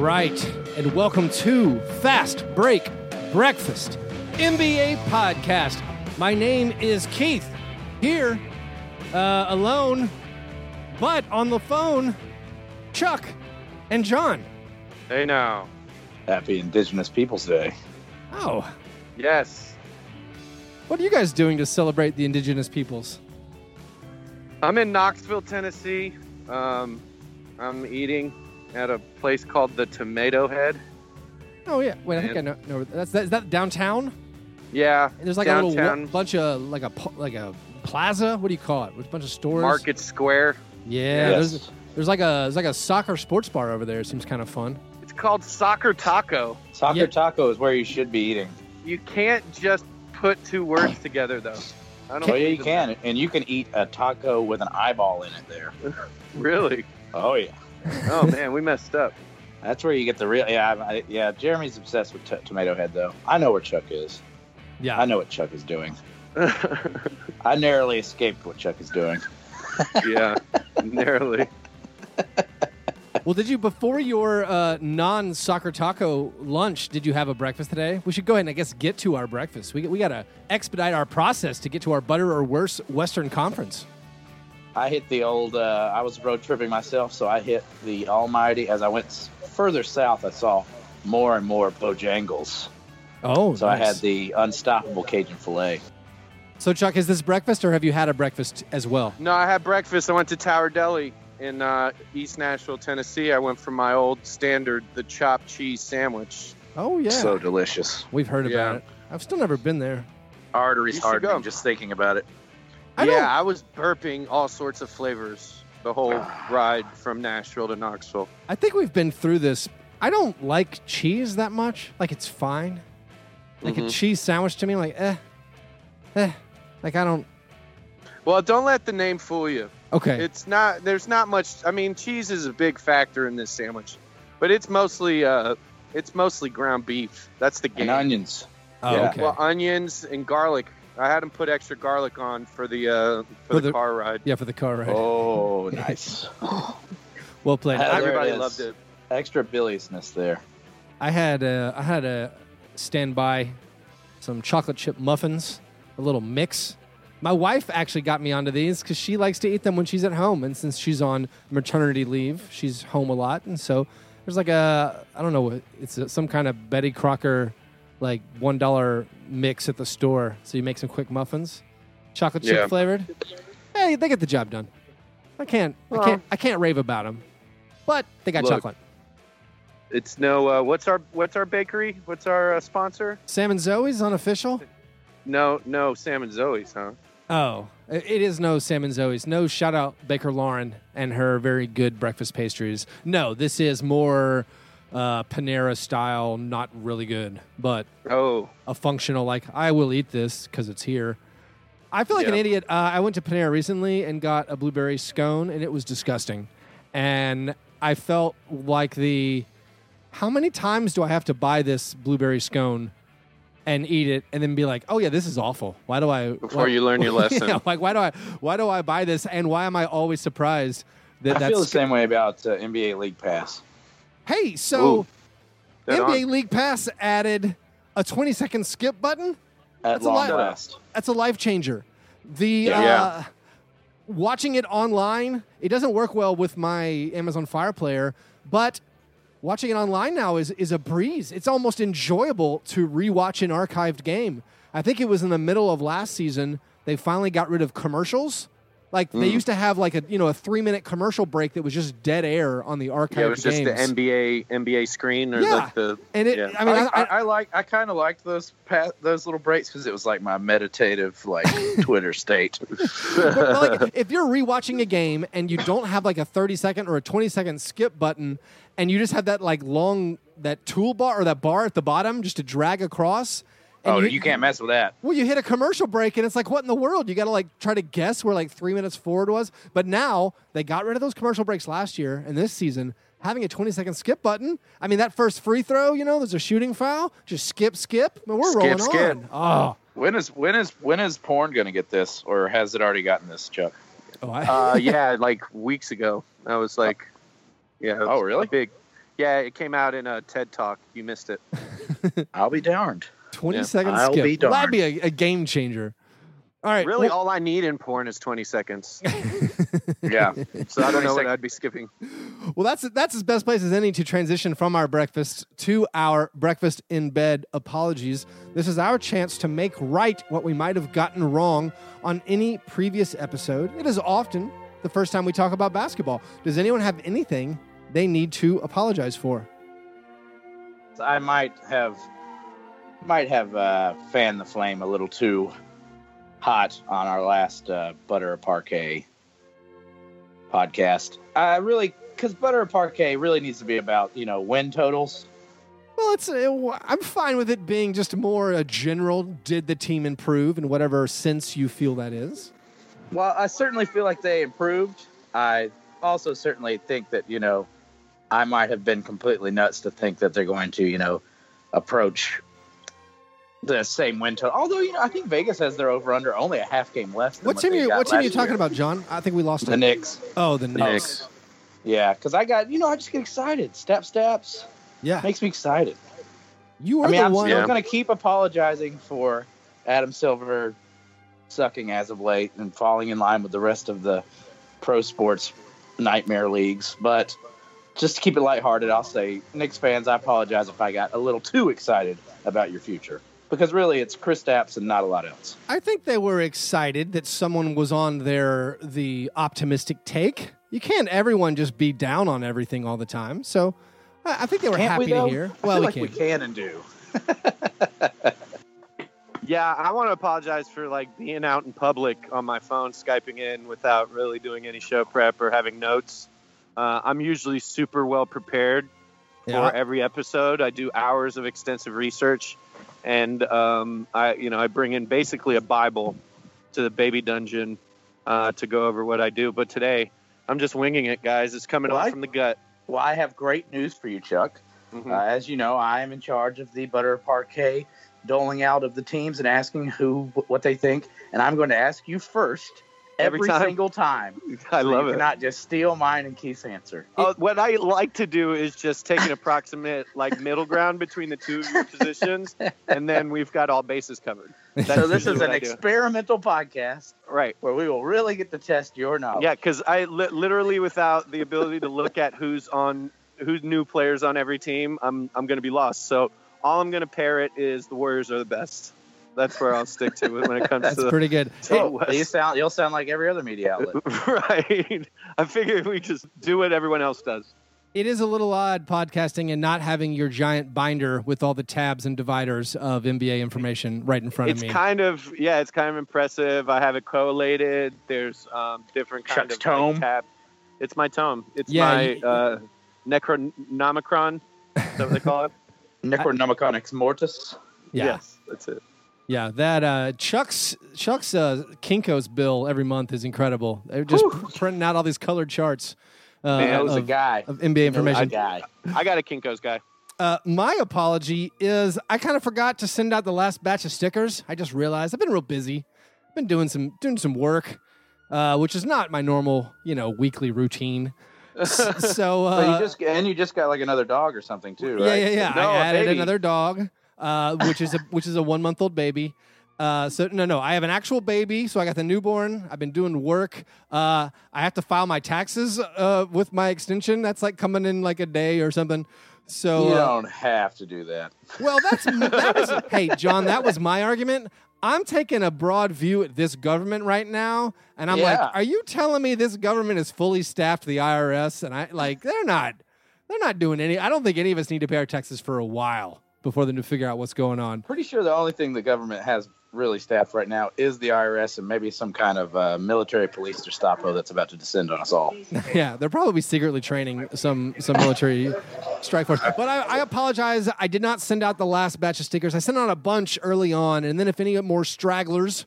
right, and welcome to Fast Break Breakfast NBA podcast. My name is Keith. Here, uh, alone, but on the phone, Chuck and John. Hey now. Happy Indigenous Peoples Day. Oh, Yes. what are you guys doing to celebrate the indigenous peoples? I'm in Knoxville, Tennessee. Um, I'm eating at a place called the Tomato Head. Oh yeah, wait, I think I know. know that's that, is that downtown? Yeah. There's like a little downtown bunch of like a like a plaza. What do you call it? With a bunch of stores. Market Square. Yeah, Yes. there's there's like a there's like a soccer sports bar over there. It seems kind of fun. It's called Soccer Taco. Soccer Yeah. taco is where you should be eating. You can't just put two words together though. I don't Oh yeah, you can, and you can eat a taco with an eyeball in it. There. Really? Oh yeah, Oh man, we messed up. that's where you get the real. Yeah, I, I- yeah. Jeremy's obsessed with t- Tomato Head, though. I know where Chuck is. Yeah, I know what Chuck is doing. I narrowly escaped what Chuck is doing. yeah. Narrowly. Well, did you before your uh, non-soccer taco lunch? Did you have a breakfast today? We should go ahead and I guess get to our breakfast. We we gotta expedite our process to get to our butter or worse Western Conference. I hit the old. Uh, I was road tripping myself, so I hit the Almighty. As I went further south, I saw more and more Bojangles. Oh, So I had the unstoppable Cajun filet. So Chuck, is this breakfast or have you had a breakfast as well? No, I had breakfast. I went to Tower Deli in uh, East Nashville, Tennessee. I went for my old standard, the chopped cheese sandwich. Oh yeah, So delicious. we've heard Yeah. about it. I've still never been there. Arteries You should go. hardening just thinking about it. I yeah, I was burping all sorts of flavors the whole ride from Nashville to Knoxville. I think we've been through this. I don't like cheese that much. Like it's fine. Like a Mhm. cheese sandwich to me, like eh, eh. Like I don't. Well, don't let the name fool you. Okay. It's not. There's not much. I mean, cheese is a big factor in this sandwich, but it's mostly uh, it's mostly ground beef. That's the game. And onions. oh, yeah. okay. Well, onions and garlic. I had them put extra garlic on for the uh, for, For the, the- car ride. yeah, for the car ride. Oh, nice. Well played. There I, it Everybody loved it. Extra biliousness there. I had uh, I had a stand by some chocolate chip muffins, a little mix. My wife actually got me onto these because she likes to eat them when she's at home, and since she's on maternity leave, she's home a lot, and so there's like a I don't know what it's a, some kind of Betty Crocker like one dollar mix at the store. So you make some quick muffins, chocolate chip Yeah. flavored. Hey, they get the job done. I can't I can't I can't rave about them, but they got Look. chocolate. It's no. Uh, what's our What's our bakery? What's our uh, sponsor? Sam and Zoe's unofficial. No, no, Sam and Zoe's, huh? Oh, it it is no Sam and Zoe's. No shout out Baker Lauren and her very good breakfast pastries. No, this is more uh, Panera style, not really good, but Oh, a functional, like, I will eat this because it's here. I feel like an idiot. Uh, I went to Panera recently and got a blueberry scone, and it was disgusting. And I felt like the how many times do I have to buy this blueberry scone and eat it and then be like, oh yeah, this is awful. Why do I? before why- you learn your lesson. yeah, like why do I why do I buy this and why am I always surprised that I that's feel the same way about uh, NBA League Pass. Hey, so Ooh. NBA on. League Pass added a 20 second skip button. At That's a lot. last. That's a life changer. The Yeah. uh, watching it online, it doesn't work well with my Amazon Fire Player, but watching it online now is is a breeze. It's almost enjoyable to rewatch an archived game. I think it was in the middle of last season they finally got rid of commercials. Like they hmm. used to have like a you know a three minute commercial break that was just dead air on the archived Yeah, it was just games. the NBA NBA screen or Yeah. like the. and it, yeah. I mean, I, I, I, I like. I kind of liked those pa- those little breaks because it was like my meditative like Twitter state. but, but, like, if you're rewatching a game and you don't have like a 30 second or a 20 second skip button, and you just have that like long that toolbar or that bar at the bottom just to drag across. And oh, you can't mess with that. Well, you hit a commercial break and it's like, what in the world? You got to like try to guess where like three minutes forward was. But now they got rid of those commercial breaks last year and this season. Having a 20 second skip button. I mean, that first free throw, you know, there's a shooting foul. Just skip, skip. I mean, we're Skip, rolling skip. on. Oh, When is when is when is porn going to get this, or has it already gotten this, Chuck? oh I, uh, yeah, like weeks ago. I was like, yeah. it Oh, really? Big. Yeah, it came out in a TED Talk. You missed it. I'll be darned. 20 Yeah. second I'll skip. be Well, that'd be a, a game changer. All right. Really, well- all I need in porn is 20 seconds. Yeah. So I don't know 20 what I'd be skipping. Well, that's that's as best place as any to transition from our breakfast to our breakfast in bed apologies. This is our chance to make right what we might have gotten wrong on any previous episode. It is often the first time we talk about basketball. Does anyone have anything they need to apologize for? I might have might have uh, fanned the flame a little too hot on our last uh, butter Parkay podcast. I really because butter Parkay really needs to be about you know win totals. Well, it's uh, I'm fine with it being just more a general. Did the team improve in whatever sense you feel that is? Well, I certainly feel like they improved. I also certainly think that, you know, I might have been completely nuts to think that they're going to, you know, approach the same win total. Although, you know, I think Vegas has their over under only a half game. Than What team? Are you, what team are you talking year. about, John? I think we lost The it. Knicks. Oh, the Knicks. Yeah, because I got, you know, I just get excited. Step steps Yeah, makes me excited. you are I mean, the I'm one. still Yeah. going to keep apologizing for Adam Silver sucking as of late and falling in line with the rest of the pro sports nightmare leagues. But just to keep it lighthearted, I'll say, Knicks fans, I apologize if I got a little too excited about your future. Because really, it's Kristaps and not a lot else. I think they were excited that someone was on their the optimistic take. You can't everyone just be down on everything all the time. So I I think they were Can't happy we, though? to hear. I Well, feel we like can. we can and do. Yeah, I want to apologize for like being out in public on my phone, skyping in without really doing any show prep or having notes. Uh, I'm usually super well prepared Yeah. for every episode. I do hours of extensive research, and um, I, you know, I bring in basically a Bible to the baby dungeon uh, to go over what I do. But today, I'm just winging it, guys. It's coming Well, off I- from the gut. Well, I have great news for you, Chuck. Mhm. Uh, as you know, I am in charge of the butter Parkay, doling out of the teams and asking who what they think, and I'm going to ask you first Every every, time? single time. I so love you it. Cannot just steal mine and Keith's answer. Oh, what I like to do is just take an approximate like middle ground between the two of your positions, and then we've got all bases covered. That's so this is an experimental podcast right. where we will really get to test your knowledge. Yeah, because I li- literally without the ability to look at who's on who's new players on every team, I'm I'm gonna be lost. So all I'm gonna parrot is the Warriors are the best. That's where I'll stick to it when it comes That's to the pretty good. to the So you sound you'll sound like every other media outlet. right. I figured we just do what everyone else does. It is a little odd podcasting and not having your giant binder with all the tabs and dividers of NBA information right in front It's of me. It's kind of yeah, it's kind of impressive. I have it collated. There's um, different kind Chuck's of tome. Like, tab. It's my tome. It's Yeah, my you- uh, Necronomicron. Is that what they call it? Necronomicon ex mortis. yeah. Yes, that's it. Yeah, that uh, Chuck's Chuck's uh, Kinko's bill every month is incredible. They're just printing out all these colored charts uh, Man, that was a guy. of NBA That a information. guy. I got a Kinko's guy. Uh, my apology is I kind of forgot to send out the last batch of stickers. I just realized I've been real busy. I've been doing some doing some work, uh, which is not my normal you know weekly routine. S- so So uh, you just and you just got like another dog or something too, right? yeah, yeah, yeah. No, I a added baby. another dog, uh, which is a which is a one month old baby. Uh, so no, no, I have an actual baby. So I got the newborn. I've been doing work. Uh, I have to file my taxes uh, with my extension. That's like coming in like a day or something. So You uh, don't have to do that. well, that's that hey, John, that was my argument. I'm taking a broad view at this government right now, and I'm Yeah. like, are you telling me this government is fully staffed the IRS? And I like they're not. They're not doing any. I don't think any of us need to pay our taxes for a while before they to figure out what's going on. Pretty sure the only thing the government has really staffed right now is the IRS and maybe some kind of uh, military police Gestapo that's about to descend on us all. yeah, they're probably secretly training some some military strike force. But I, I apologize. I did not send out the last batch of stickers. I sent out a bunch early on, and then if any more stragglers,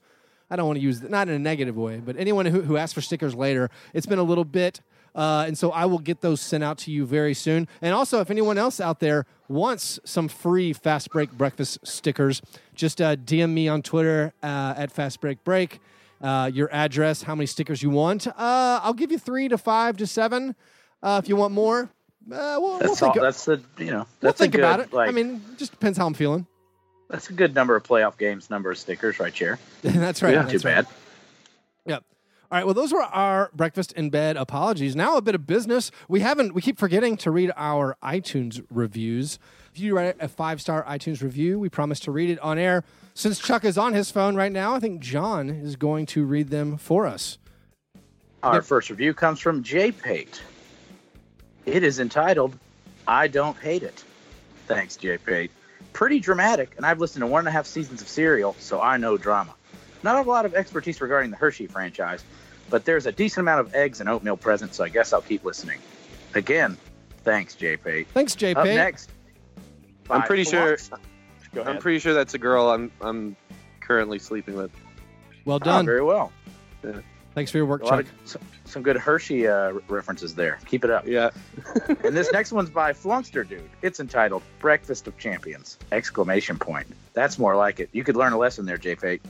I don't want to use not in a negative way, but anyone who, who asked for stickers later, it's been a little bit. Uh, and so I will get those sent out to you very soon. And also, if anyone else out there wants some free Fast Break Breakfast stickers, just uh, DM me on Twitter uh, at Fast Break Break uh, your address, how many stickers you want. Uh, I'll give you three to five to seven. Uh, if you want more, Uh, we'll, we'll That's think, all. That's the you know. we'll think good, about it. Like, I mean, just depends how I'm feeling. that's a good number of playoff games, number of stickers right here. that's right. Not that's too right. bad. Yep. All right. Well, those were our breakfast in bed apologies. Now a bit of business. We haven't. We keep forgetting to read our iTunes reviews. If you write a five star iTunes review, we promise to read it on air. Since Chuck is on his phone right now, I think John is going to read them for us. Our Yep. first review comes from J Pate. It is entitled "I Don't Hate It." Thanks, J Pate. Pretty dramatic, and I've listened to one and a half seasons of Serial, so I know drama. Not a lot of expertise regarding the Hershey franchise, but there's a decent amount of eggs and oatmeal present, so I guess I'll keep listening. Again, thanks, JP. Thanks, JP. Up next, I'm pretty sure- Flux. Go I'm pretty sure that's a girl I'm I'm currently sleeping with. Well Ah, done. very well. Thanks for your work, A Chuck. of, some, some good Hershey uh, references there. Keep it up. Yeah. and this next one's by Flunkster Dude. It's entitled "Breakfast of Champions!" Exclamation point. That's more like it. You could learn a lesson there, J Fate.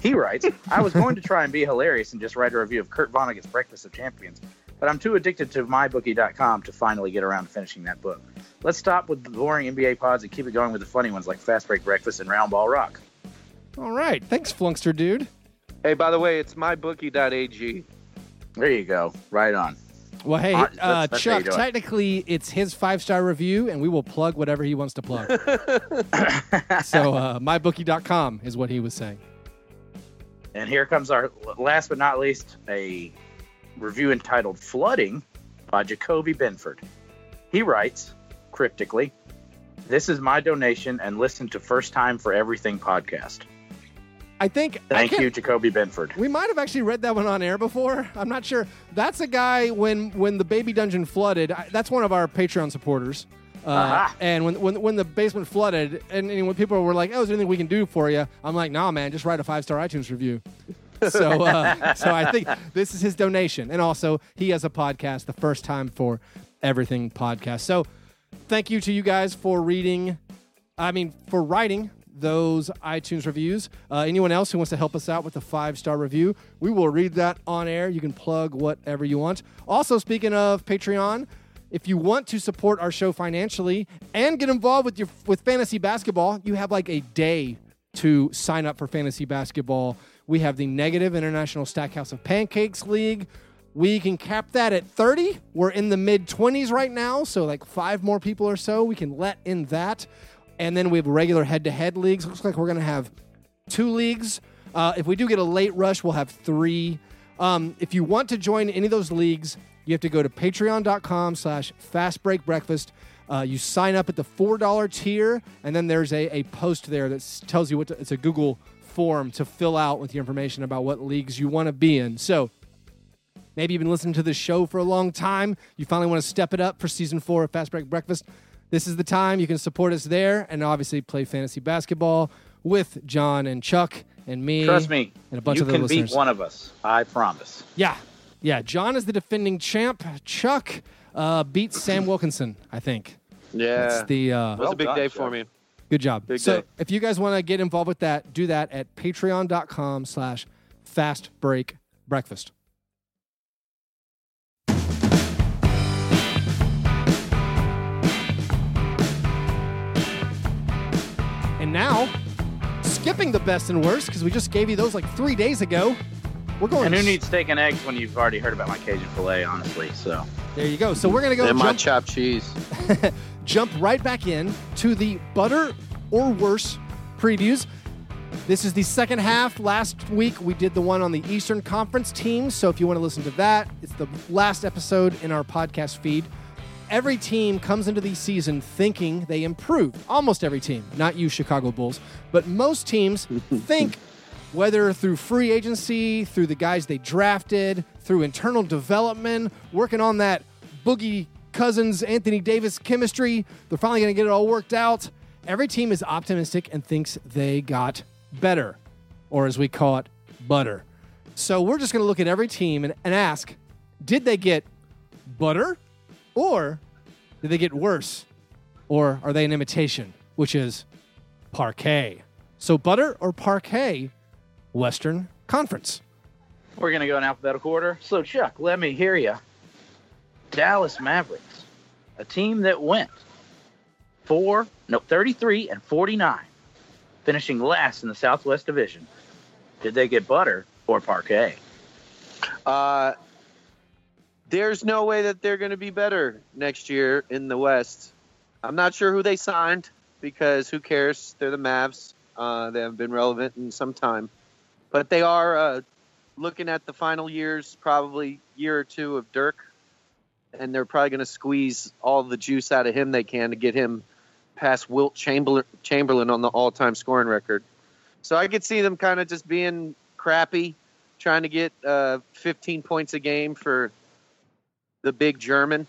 He writes, "I was going to try and be hilarious and just write a review of Kurt Vonnegut's Breakfast of Champions, but I'm too addicted to mybookie.com to finally get around to finishing that book. Let's stop with the boring NBA pods and keep it going with the funny ones like Fast Break Breakfast and Round Ball Rock." All right. Thanks, Flunkster dude. Hey, by the way, it's mybookie.ag. There you go. Right on. Well, hey, Uh, uh, that's- that's Chuck, technically it's his five star review, and we will plug whatever he wants to plug. so, uh, mybookie.com is what he was saying. And here comes our last but not least a review entitled Flooding by Jacoby Benford. He writes cryptically, This is my donation and listen to First Time for Everything podcast. I think. Thank can't- you, Jacoby Benford. We might have actually read that one on air before. I'm not sure. That's a guy when when the baby dungeon flooded. I, that's one of our Patreon supporters. Uh, Aha. And when, when when the basement flooded, and, and when people were like, "Oh, is there anything we can do for you?" I'm like, "Nah, man, just write a five star iTunes review." so uh, so I think this is his donation, and also he has a podcast, the first time for everything podcast. So thank you to you guys for reading. I mean, for writing those iTunes reviews. Uh, anyone else who wants to help us out with a five star review, we will read that on air. You can plug whatever you want. Also, speaking of Patreon, if you want to support our show financially and get involved with your with fantasy basketball, you have like a day to sign up for fantasy basketball. We have the Negative International Stackhouse of Pancakes League. We can cap that at 30. We're in the mid 20s right now, so like five more people or so we can let in that. And then we have regular head to head leagues. Looks like we're going to have two leagues. Uh, if we do get a late rush, we'll have three. Um, if you want to join any of those leagues, you have to go to patreon.com slash fastbreakbreakfast. Uh, you sign up at the $4 tier, and then there's a, a post there that tells you what to, it's a Google form to fill out with your information about what leagues you want to be in. So maybe you've been listening to this show for a long time. You finally want to step it up for season four of Fast Break Breakfast. This is the time you can support us there and obviously play fantasy basketball with John and Chuck and me. Trust me, and a bunch you of the can listeners. beat one of us. I promise. Yeah. Yeah. John is the defending champ. Chuck uh, beat Sam Wilkinson, I think. Yeah. That's the uh, That was a big day for me. good job. Big so day. if you guys want to get involved with that, do that at patreon.com slash fast break breakfast. And now, skipping the best and worst, because we just gave you those like three days ago. We're going. And who needs steak and eggs when you've already heard about my Cajun filet, honestly? So There you go. So we're gonna go and my jump, chopped cheese. jump right back in to the butter or worse previews. This is the second half. Last week we did the one on the Eastern Conference team. So if you want to listen to that, it's the last episode in our podcast feed. Every team comes into the season thinking they improved. Almost every team, not you, Chicago Bulls, but most teams think whether through free agency, through the guys they drafted, through internal development, working on that Boogie Cousins, Anthony Davis chemistry, they're finally going to get it all worked out. Every team is optimistic and thinks they got better, or as we call it, butter. So we're just going to look at every team and, and ask did they get butter, or did they get worse, or are they an imitation, which is Parkay? So butter or Parkay, Western Conference. we're gonna go in alphabetical order. So Chuck, let me hear you. Dallas Mavericks a team that went four, no, 33 and 49, finishing last in the Southwest Division. Did they get butter or Parkay? Uh, there's no way that they're going to be better next year in the West. I'm not sure who they signed because who cares? They're the Mavs. Uh, they haven't been relevant in some time, but they are uh, looking at the final years, probably year or two of Dirk, and they're probably going to squeeze all the juice out of him they can to get him past Wilt Chamberlain, Chamberlain on the all-time scoring record. So I could see them kind of just being crappy, trying to get uh, 15 points a game for the big German,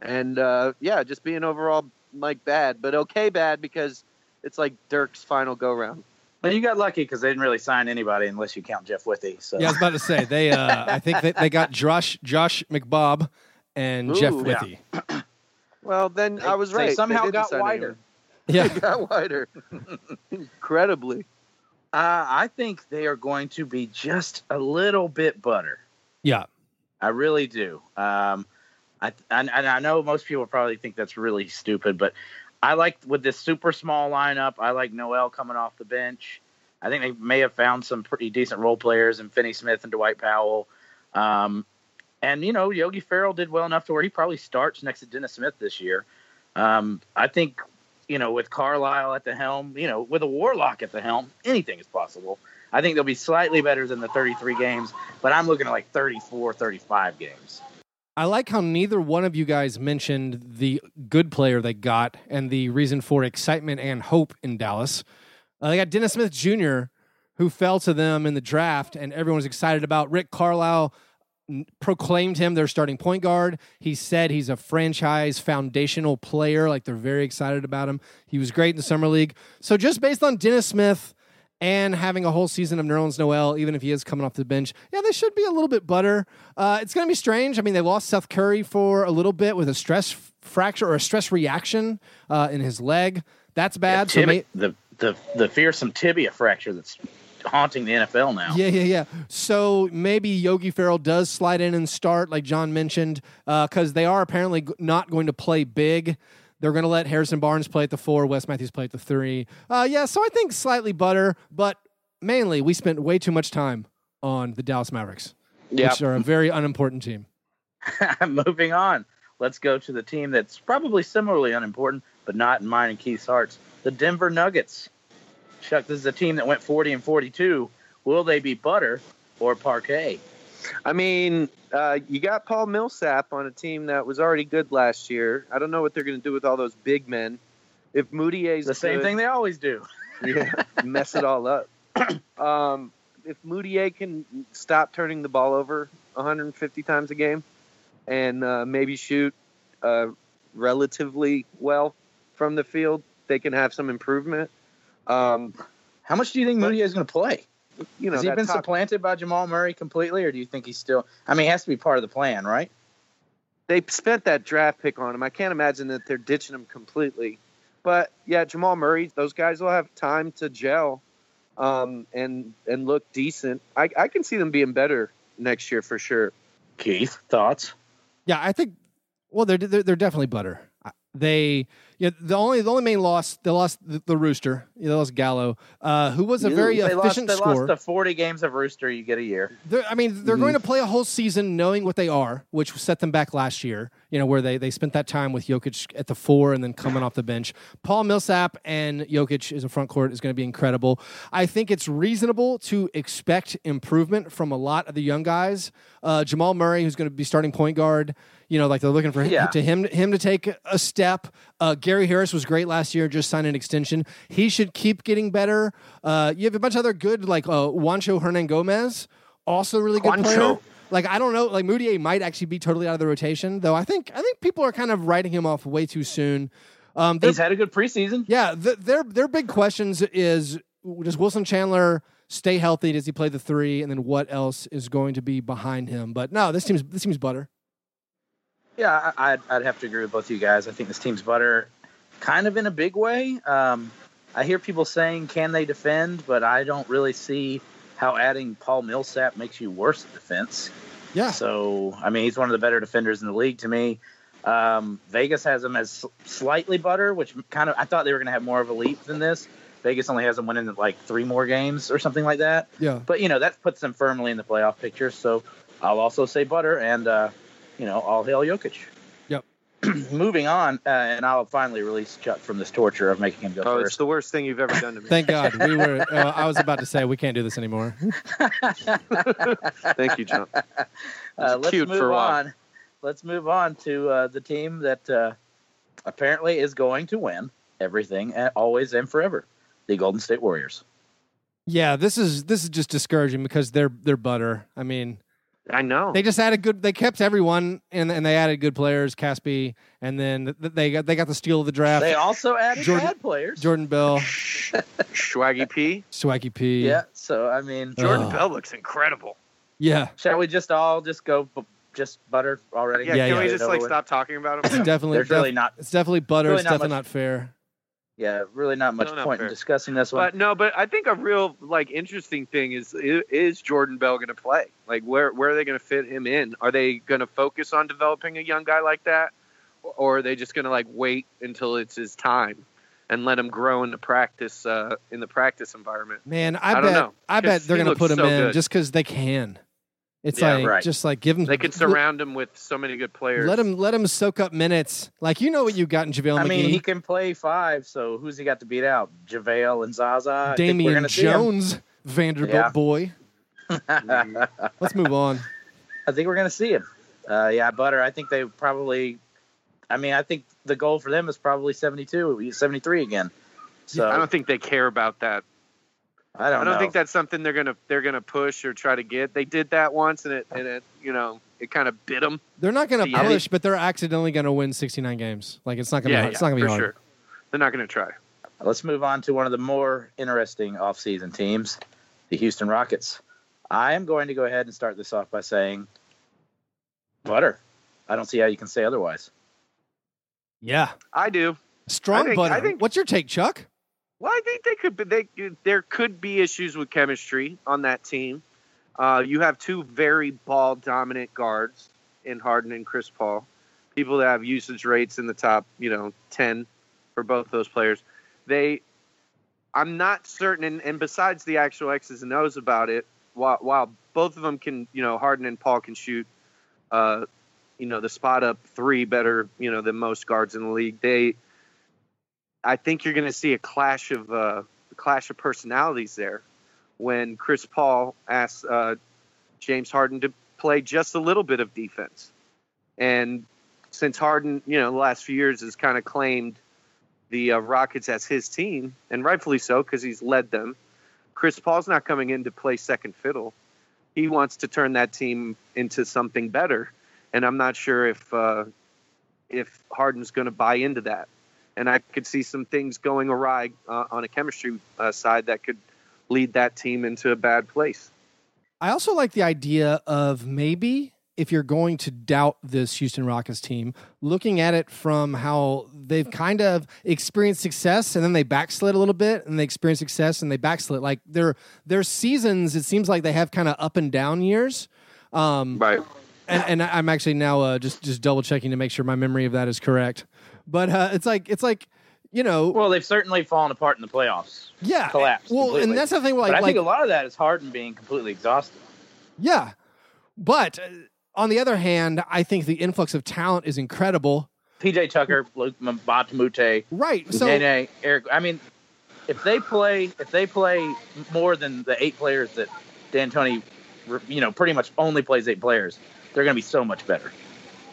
and uh, yeah, just being overall like bad, but okay bad because it's like Dirk's final go round. Well, you got lucky because they didn't really sign anybody unless you count Jeff Withey. So Yeah, I was about to say they. Uh, I think they, they got Josh Josh McBob and Ooh, Jeff yeah. Well, then I was right. They somehow didn't got wider. Yeah, anyone. They got wider, incredibly. Uh, I think they are going to be just a little bit butter. yeah. I really do. Um, I, and, and I know most people probably think that's really stupid, but I like with this super small lineup. I like Noel coming off the bench. I think they may have found some pretty decent role players in Finney Smith and Dwight Powell. Um, and you know, Yogi Ferrell did well enough to where he probably starts next to Dennis Smith this year. Um, I think you know, with Carlisle at the helm, you know, with a Warlock at the helm, anything is possible. I think they'll be slightly better than the 33 games, but I'm looking at like 34, 35 games. I like how neither one of you guys mentioned the good player they got and the reason for excitement and hope in Dallas. Uh, they got Dennis Smith Jr., who fell to them in the draft, and everyone was excited about. Rick Carlisle proclaimed him their starting point guard. He said he's a franchise foundational player. Like they're very excited about him. He was great in the summer league. So just based on Dennis Smith and having a whole season of Nerlens Noel, even if he is coming off the bench, yeah, they should be a little bit butter. Uh, it's going to be strange. I mean, they lost Seth Curry for a little bit with a stress f- fracture or a stress reaction uh, in his leg. That's bad. so Tibi- may- the, the, the fearsome tibia fracture that's haunting the NFL now. Yeah, yeah, yeah. So maybe Yogi Ferrell does slide in and start, like John mentioned, because they are apparently not going to play big. They're going to let Harrison Barnes play at the four, Wes Matthews play at the three. Uh, yeah, so I think slightly butter, but mainly we spent way too much time on the Dallas Mavericks, Yeah. which are a very unimportant team. Moving on. Let's go to the team that's probably similarly unimportant, but not in mine and Keith's hearts. The Denver Nuggets. Chuck, this is a team that went 40 and 42. Will they be butter or Parkay? I mean, uh, you got Paul Millsap on a team that was already good last year. I don't know what they're going to do with all those big men. If Mudiay's The same good- thing they always do. yeah, mess it all up. Um, if Mudiay can stop turning the ball over 150 times a game and uh, maybe shoot uh, relatively well from the field, they can have some improvement. Um, How much do you think Mudiay is going to play? You know, Has he been top- supplanted by Jamal Murray completely, or do you think he's still? I mean, he has to be part of the plan, right? they spent that draft pick on him. I can't imagine that they're ditching him completely. But yeah, Jamal Murray, those guys will have time to gel um, and and look decent. I, I can see them being better next year for sure. Keith, thoughts? Yeah, I think. Well, they're they're, they're definitely butter. They yeah the only the only main loss they lost the, the rooster. They lost Gallo, uh, who was a very they efficient lost, they scorer. lost the 40 games of Rooster you get a year. They're, I mean, they're going to play a whole season knowing what they are, which set them back last year. You know, where they, they spent that time with Jokic at the four and then coming off the bench. Paul Millsap and Jokic is a front court is going to be incredible. I think it's reasonable to expect improvement from a lot of the young guys. Uh, Jamal Murray, who's going to be starting point guard. You know, like they're looking for Yeah. to him him to take a step. Uh, Gary Harris was great last year, just signed an extension. He should keep getting better. Uh, you have a bunch of other good like uh, Juancho Hernangomez, also really good Juancho. player. Like I don't know, like Mudiay might actually be totally out of the rotation, though. I think I think people are kind of writing him off way too soon. Um, He's had a good preseason. yeah, th- their their big questions is does Wilson Chandler stay healthy? Does he play the three? And then what else is going to be behind him? But no, this team's this seems butter. Yeah, I- I'd, I'd have to agree with both of you guys. I think this team's butter, kind of in a big way. Um, I hear people saying, can they defend? But I don't really see how adding Paul Millsap makes you worse at defense. Yeah, So, I mean, he's one of the better defenders in the league to me. Um, Vegas has them as slightly butter, which kind of I thought they were going to have more of a leap than this. Vegas only has them winning like three more games or something like that. Yeah. But you know that puts them firmly in the playoff picture. So I'll also say butter, and uh, you know all hail Jokic. Yep. Moving on, uh, and I'll finally release Chuck from this torture of making him go Oh, it's the worst thing you've ever done to me. Thank God. We were. Uh, I was about to say we can't do this anymore. Thank you, John. Uh, let's cute move for a while. on. Let's move on to uh, the team that uh, apparently is going to win everything, and always and forever. The Golden State Warriors. Yeah, this is this is just discouraging because they're they're butter. I mean, I know. they just added good. They kept everyone and and they added good players, Casspi, and then they got they got the steal of the draft. They also added Jordan- bad players. Jordan Bell, Swaggy P. Swaggy P. Yeah. So I mean, uh, Jordan Oh. Bell looks incredible. yeah. shall we just all just go b- just butter already? Yeah, Yeah, can yeah. we just like with? stop talking about It's him? definitely There's def- really not. it's definitely butter. really it's not definitely much- not fair. Yeah, really not much No, not point fair. in discussing this one. But no, but I think a real like interesting thing is is Jordan Bell going to play? Like where where are they going to fit him in? Are they going to focus on developing a young guy like that, or are they just going to like wait until it's his time and let him grow in the practice uh, in the practice environment? Man, I, I don't bet know. I bet they're gonna put him so in good. just because they can. It's Yeah, like right. just like give him. They can surround him with so many good players. Let him let him soak up minutes. Like you know what you got in JaVale I McGee, mean, he can play five, so who's he got to beat out? JaVale and Zaza. I Damian gonna see him. Jones, Vanderbilt Yeah. boy. Let's move on. I think we're going to see him. Uh, yeah, Butter. I think they probably. I mean, I think the goal for them is probably 72, 73 again. So I don't think they care about that. I don't, I don't know. think that's something they're gonna they're gonna push or try to get. They did that once, and it and it you know it kind of bit them. They're not going to Yeah. push, but they're accidentally going to win 69 games. Like it's not going to. Yeah, it's not going to for be hard. sure. They're not gonna try. Let's move on to one of the more interesting offseason teams, the Houston Rockets. I am going to go ahead and start this off by saying, Butter. I don't see how you can say otherwise. Yeah, I do. strong I think- butter. I think- What's your take, Chuck? Well, I think they could. Be, they there could be issues with chemistry on that team. Uh, you have two very ball dominant guards in Harden and Chris Paul, people that have usage rates in the top, you know, ten for both those players. They, I'm not certain, and, and besides the actual X's and O's about it, while while both of them can, you know, Harden and Paul can shoot, uh, you know, the spot up three better, you know, than most guards in the league. They I think you're going to see a clash of uh, a clash of personalities there when Chris Paul asks uh, James Harden to play just a little bit of defense, and since Harden, you know, the last few years has kind of claimed the uh, Rockets as his team, and rightfully so because he's led them. Chris Paul's not coming in to play second fiddle. He wants to turn that team into something better, and I'm not sure if uh, if Harden's going to buy into that and I could see some things going awry uh, on a chemistry uh, side that could lead that team into a bad place. I also like the idea of maybe if you're going to doubt this Houston Rockets team, looking at it from how they've kind of experienced success and then they backslid a little bit and they experienced success and they backslid. Like their their seasons, it seems like they have kind of up and down years. Um, Right. and, and I'm actually now uh, just just double checking to make sure my memory of that is correct. But uh, it's like it's like you know, Well, they've certainly fallen apart in the playoffs. yeah, collapsed Well, completely. and that's the thing. Like, but I like think a lot of that is Harden being completely exhausted. Yeah. But uh, on the other hand, I think the influx of talent is incredible. PJ Tucker, Luc Mbah a Moute, Right. So Nene, Eric. I mean, if they play, if they play more than the eight players that D'Antoni, you know, pretty much only plays eight players, they're going to be so much better.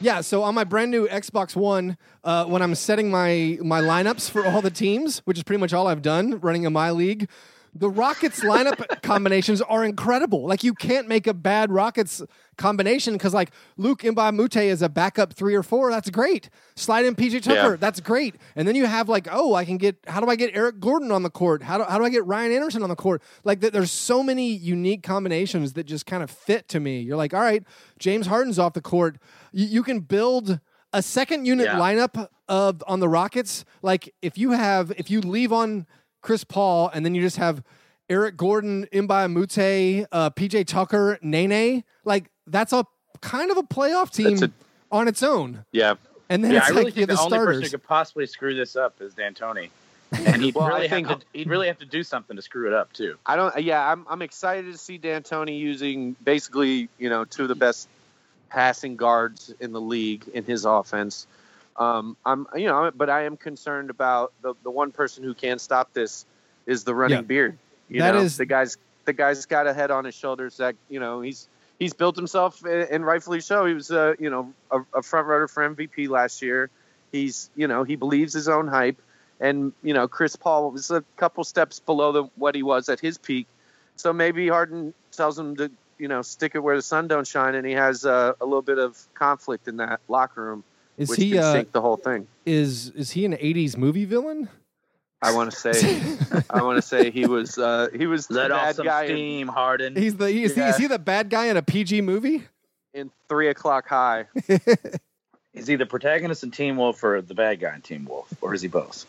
Yeah, so on my brand new Xbox One, uh, when I'm setting my my lineups for all the teams, which is pretty much all I've done running a my league, the Rockets lineup combinations are incredible. Like you can't make a bad Rockets combination because like Luc Mbah a Moute is a backup three or four. That's great. Slide in PJ Tucker. Yeah. That's great. And then you have like, oh, I can get. How do I get Eric Gordon on the court? How do how do I get Ryan Anderson on the court? Like th- there's so many unique combinations that just kind of fit to me. You're like, all right, James Harden's off the court. You, you can build a second unit Yeah. lineup of on the Rockets. Like if you have if you leave on Chris Paul and then you just have Eric Gordon, Mbah a Moute, uh, PJ Tucker, Nene, like that's a kind of a playoff team That's on its own. Yeah. And then Yeah, it's I really like you think the the only person who could possibly screw this up is D'Antoni, and he'd Well, I really think- have to, he'd really have to do something to screw it up too. I don't. Yeah, I'm. I'm excited to see D'Antoni using basically, you know, two of the best passing guards in the league in his offense. Um, I'm, you know, but I am concerned about the the one person who can stop this is the running Yeah. beard. You That know, is- the guy's the guy's got a head on his shoulders that you know he's he's built himself and rightfully so. He was a you know a, a front runner for MVP last year. He's you know he believes his own hype, and you know Chris Paul was a couple steps below the, what he was at his peak. So maybe Harden tells him to you know stick it where the sun don't shine, and he has uh, a little bit of conflict in that locker room, Is which he can uh, sink the whole thing. is is he an '80s movie villain? I want to say I want to say he was uh, he was the Let off bad some guy in, Harden. He's the is, he, Yeah. is he the bad guy in a PG movie? in Three O'clock High. Is he the protagonist in Teen Wolf or the bad guy in Teen Wolf, or is he both?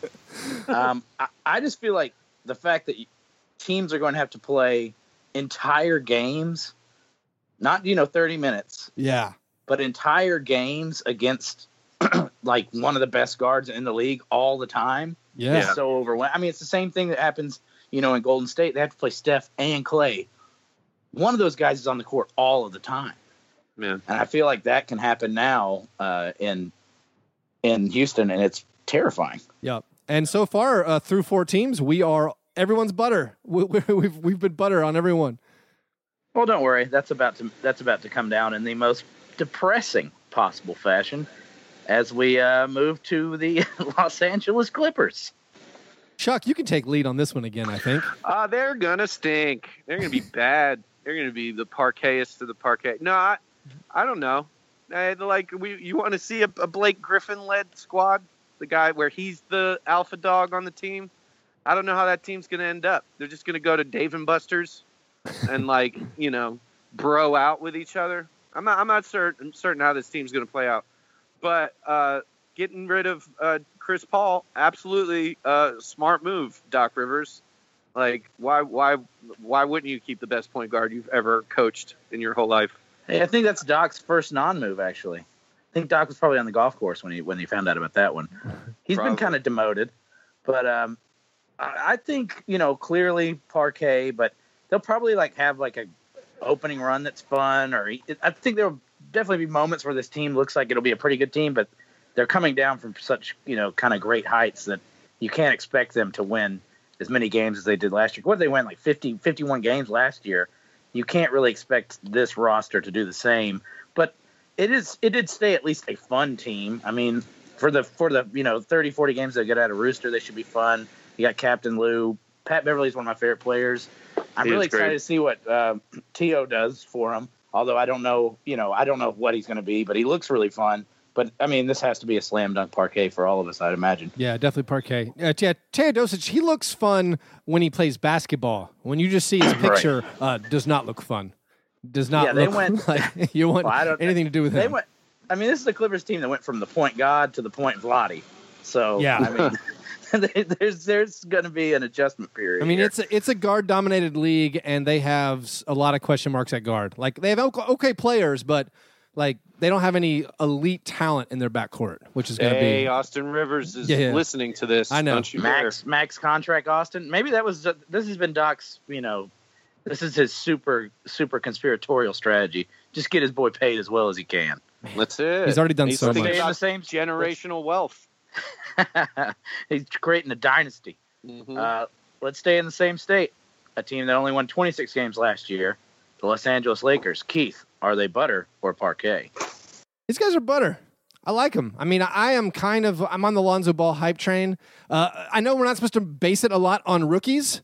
um, I, I just feel like the fact that teams are going to have to play entire games, not you know thirty minutes, Yeah, but entire games against like one of the best guards in the league all the time. yeah, is so overwhelming. I mean, it's the same thing that happens, you know, in Golden State. They have to play Steph and Clay. One of those guys is on the court all of the time, Man, and I feel like that can happen now uh, in in Houston, and it's terrifying. Yeah. And so far, uh, through four teams, we are everyone's butter. We, we, we've we've been butter on everyone. Well, don't worry, that's about to that's about to come down in the most depressing possible fashion as we uh, move to the Los Angeles Clippers. Chuck, you can take lead on this one again. I think. uh, they're gonna stink. They're gonna be bad. They're gonna be the Parkayest of the Parkay. No, I, I don't know. I, like we, you want to see a, a Blake Griffin led squad, the guy where he's the alpha dog on the team. I don't know how that team's gonna end up. They're just gonna go to Dave and Buster's, and like you know, bro out with each other. I'm not. I'm not certain certain how this team's gonna play out, but uh, getting rid of uh, Chris Paul, absolutely uh, smart move, Doc Rivers. Like, why, why, why wouldn't you keep the best point guard you've ever coached in your whole life? Hey, I think that's Doc's first non-move. Actually, I think Doc was probably on the golf course when he when he found out about that one. He's been kind of demoted, but um, I, I think you know clearly Parkay, but they'll probably like have like a opening run that's fun, or I think there will definitely be moments where this team looks like it'll be a pretty good team, but they're coming down from such you know kind of great heights that you can't expect them to win as many games as they did last year. What did they win like 50, 51 games last year? You can't really expect this roster to do the same. But it is it did stay at least a fun team. I mean, for the for the you know 30, 40 games they get out of Rooster, they should be fun. You got Captain Lou. Pat Beverley is one of my favorite players. I'm He really excited to see what uh, T.O. does for him. Although I don't know, you know, I don't know what he's going to be, but he looks really fun. But I mean, this has to be a slam dunk Parkay for all of us, I'd imagine. Yeah, definitely Parkay. Uh, yeah, Teodosic, he looks fun when he plays basketball. When you just see his Right. picture, uh, does not look fun. Does not Yeah, they look went- like you want Well, anything to do with They him. went. I mean, this is the Clippers team that went from the point god to the point Vladdy. So Yeah. I mean, there's there's going to be an adjustment period. I mean, here. it's a, it's a guard dominated league, and they have a lot of question marks at guard. Like they have okay, okay players, but like they don't have any elite talent in their backcourt, which is going to Hey, be Austin Rivers is Yeah, yeah. listening to this. I know. Don't you dare. max max contract Austin. Maybe that was this has been Doc's. You know, this is his super super conspiratorial strategy. Just get his boy paid as well as he can. That's it. He's already done He's so thinking much. Stay in the same generational wealth. He's creating a dynasty. Mhm. Uh, let's stay in the same state. A team that only won 26 games last year, the Los Angeles Lakers. Keith, are they butter or Parkay? These guys are butter. I like them. I mean, I am kind of I'm on the Lonzo Ball hype train. Uh, I know we're not supposed to base it a lot on rookies,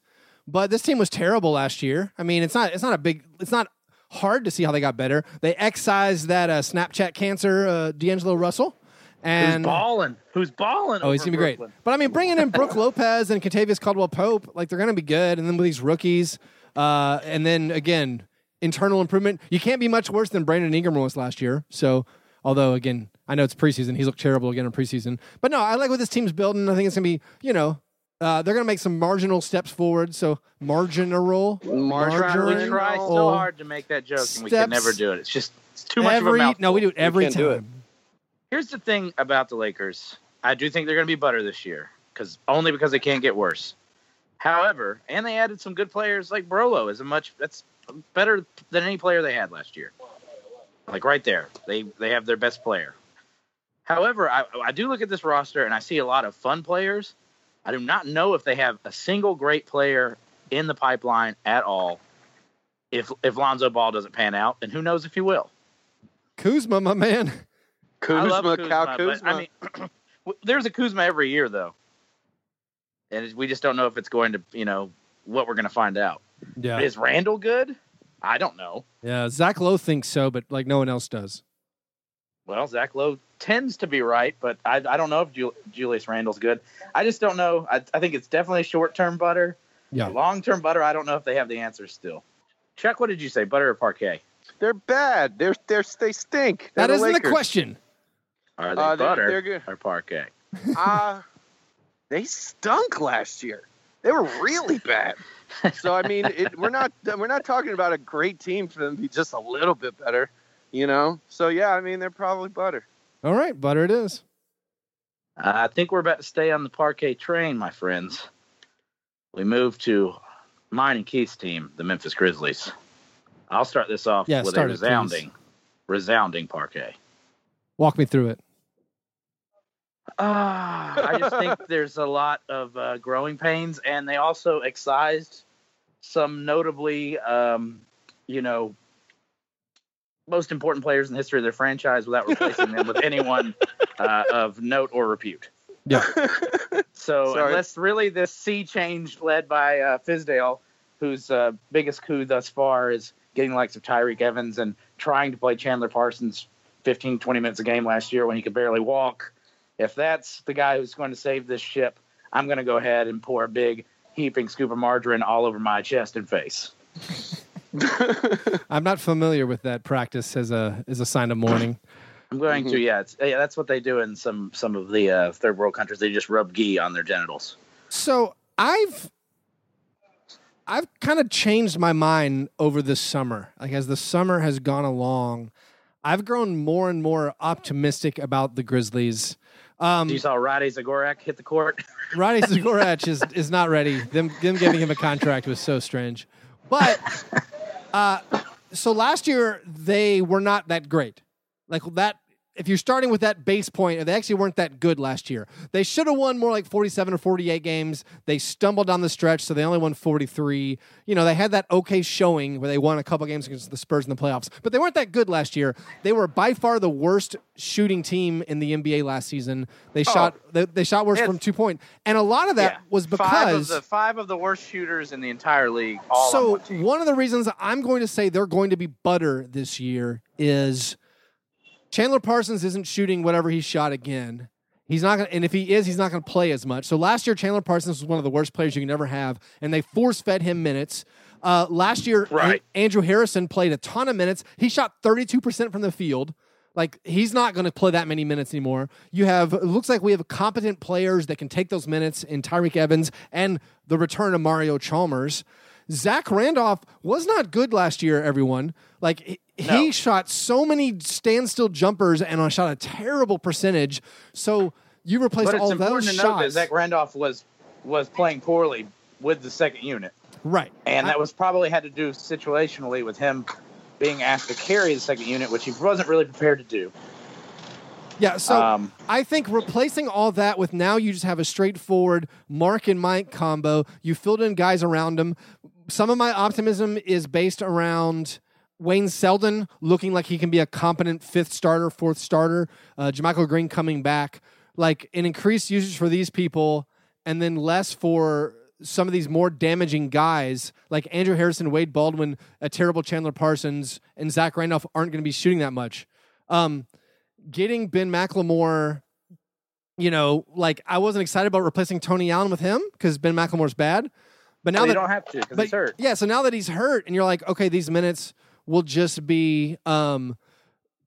but this team was terrible last year. I mean, it's not it's not a big it's not hard to see how they got better. They excised that uh, Snapchat cancer, uh, D'Angelo Russell, and Who's balling? Who's balling? Oh, he's gonna be great. But I mean, bringing in Brook Lopez and Kentavious Caldwell Pope, like they're gonna be good. And then with these rookies, uh, and then again, internal improvement. You can't be much worse than Brandon Ingram was last year. So, although again, I know it's preseason, he's looked terrible again in preseason. But no, I like what this team's building. I think it's gonna be, you know. Uh, they're going to make some marginal steps forward. So marginal, Marginal. We try so hard to make that joke, and we can never do it. It's just it's too much of a every mouthful. no, we do it every can't time. do it. Here's the thing about the Lakers. I do think they're going to be better this year because only because they can't get worse. However, and they added some good players like Brolo is a much that's better than any player they had last year. Like right there, they they have their best player. However, I, I do look at this roster and I see a lot of fun players. I do not know if they have a single great player in the pipeline at all. If if Lonzo Ball doesn't pan out, and who knows if he will. Kuzma, my man. Kuzma, I love Kuzma, Cal but, Kuzma. I mean, there's a Kuzma every year though, and we just don't know if it's going to, you know, what we're going to find out. Yeah. Is Randle good? I don't know. Yeah. Zach Lowe thinks so, but like no one else does. Well, Zach Lowe tends to be right, but I, I don't know if Jul- Julius Randle's good. I just don't know. I, I think it's definitely short term butter. Yeah. Long term butter, I don't know if they have the answers still. Chuck, what did you say? Butter or Parkay? they're bad. They're they're they stink. They're That isn't the Lakers. question. Are they Uh, they're- butter they're good. or Parkay? uh, they stunk last year. They were really bad. So I mean, it, we're not we're not talking about a great team for them to be just a little bit better, you know. So yeah, I mean, they're probably butter. All right, butter it is. I think we're about to stay on the Parkay train, my friends. We move to mine and Keith's team, the Memphis Grizzlies. I'll start this off Yeah, with a start it, resounding, resounding Parkay. Walk me through it. Ah, I just think there's a lot of uh, growing pains, and they also excised some notably, um, you know, most important players in the history of their franchise without replacing them with anyone uh, of note or repute. Yeah. So Sorry. unless really this sea change led by uh, Fizdale, whose uh, biggest coup thus far is getting the likes of Tyreke Evans and trying to play Chandler Parsons 15, 20 minutes a game last year when he could barely walk. If that's the guy who's going to save this ship, I'm going to go ahead and pour a big heaping scoop of margarine all over my chest and face. I'm not familiar with that practice as a as a sign of mourning. I'm going Mm-hmm. to, yeah, it's, yeah, that's what they do in some some of the uh, third world countries. They just rub ghee on their genitals. So I've I've kind of changed my mind over this summer. Like as the summer has gone along, I've grown more and more optimistic about the Grizzlies. Um, You saw Rade Zagorac hit the court. Rade Zagorac is is not ready. Them them giving him a contract was so strange. But uh, so last year they were not that great. Like that. If you're starting with that base point, they actually weren't that good last year. They should have won more like 47 or 48 games. They stumbled down the stretch, so they only won 43. You know, they had that okay showing where they won a couple games against the Spurs in the playoffs, but they weren't that good last year. They were by far the worst shooting team in the NBA last season. They oh. shot they, they shot worse from two point, and a lot of that Yeah. was five of because the five of the worst shooters in the entire league. All on so one one of the reasons I'm going to say they're going to be butter this year is Chandler Parsons isn't shooting whatever he shot again. He's not going to, and if he is, he's not going to play as much. So last year, Chandler Parsons was one of the worst players you can ever have, and they force fed him minutes. Uh, last year, Right. A- Andrew Harrison played a ton of minutes. He shot 32% from the field. Like he's not going to play that many minutes anymore. You have it looks like we have competent players that can take those minutes in Tyreke Evans and the return of Mario Chalmers. Zach Randolph was not good last year. Everyone like he, he shot so many standstill jumpers and I shot a terrible percentage. So you replaced but it's all important those to note that Zach Randolph was was playing poorly with the second unit, right? and I- that was probably had to do situationally with him being asked to carry the second unit, which he wasn't really prepared to do. yeah. So um, I think replacing all that with now you just have a straightforward Marc and Mike combo. You filled in guys around him. Some of my optimism is based around Wayne Selden looking like he can be a competent fifth starter, fourth starter. Uh, JaMychal Green coming back, like an increased usage for these people, and then less for some of these more damaging guys like Andrew Harrison, Wade Baldwin, a terrible Chandler Parsons, and Zach Randolph aren't going to be shooting that much. Um, getting Ben McLemore, you know, like I wasn't excited about replacing Tony Allen with him because Ben McLemore's bad. But now well, you that don't have to because he's hurt. yeah, so now that he's hurt, and you're like, okay, these minutes will just be um,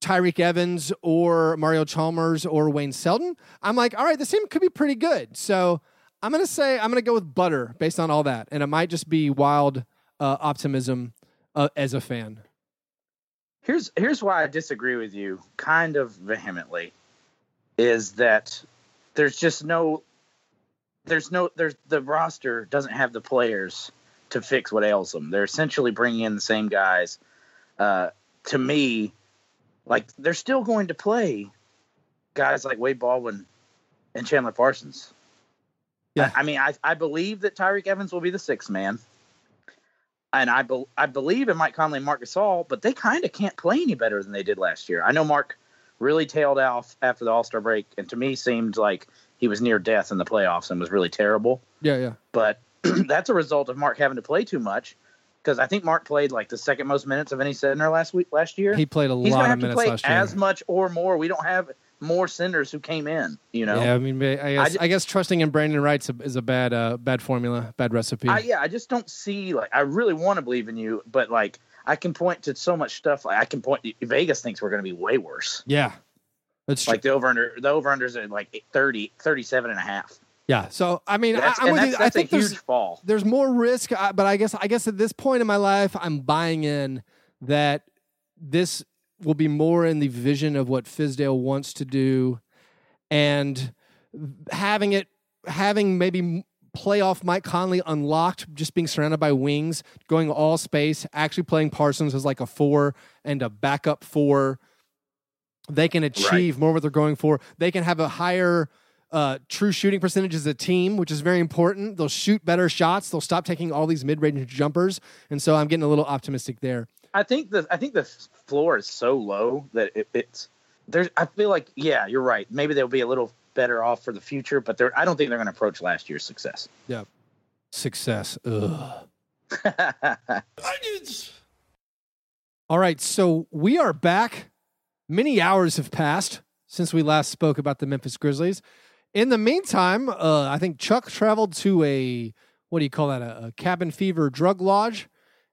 Tyreke Evans or Mario Chalmers or Wayne Selden. I'm like, all right, this team could be pretty good. So I'm gonna say I'm gonna go with butter based on all that, and it might just be wild uh, optimism uh, as a fan. Here's here's why I disagree with you, kind of vehemently. is that there's just no there's no there's the roster doesn't have the players to fix what ails them. They're essentially bringing in the same guys. Uh, to me, like they're still going to play guys like Wade Baldwin and Chandler Parsons. Yeah. I, I mean, I, I believe that Tyreke Evans will be the sixth man. And I, be, I believe in Mike Conley and Marc Gasol, but they kind of can't play any better than they did last year. I know Marc really tailed off after the All Star break, and to me seemed like he was near death in the playoffs and was really terrible. Yeah, yeah. But that's a result of Marc having to play too much because I think Marc played like the second most minutes of any center last week last year. He played a He's lot of have to minutes play last year. as much or more. We don't have more centers who came in. You know. Yeah, I mean, I guess, I, ju- guess trusting in Brandan Wright is a bad, uh, bad formula, bad recipe. I, yeah, I just don't see like I really want to believe in you, but like I can point to so much stuff. Like I can point. Vegas thinks we're going to be way worse. yeah, that's true. Like the over under the over unders at like 30, 37 and a half. Yeah. So I mean, That's, I, I'm with that's, you. I that's a think huge there's fall. there's more risk, uh, but I guess I guess at this point in my life, I'm buying in that this will be more in the vision of what Fizdale wants to do, and having it having maybe m- playoff Mike Conley unlocked, just being surrounded by wings, going all space, actually playing Parsons as like a four and a backup four. They can achieve more of what they're going for. They can have a higher uh, true shooting percentage as a team, which is very important. They'll shoot better shots. They'll stop taking all these mid-range jumpers, and so I'm getting a little optimistic there. I think the I think the floor is so low that it, it's there's. I feel like yeah, you're right. Maybe they'll be a little better off for the future, but they're. I don't think they're going to approach last year's success. Yeah, success. Ugh. All right, so we are back. Many hours have passed since we last spoke about the Memphis Grizzlies. In the meantime, uh, I think Chuck traveled to a what do you call that? A, a cabin fever drug lodge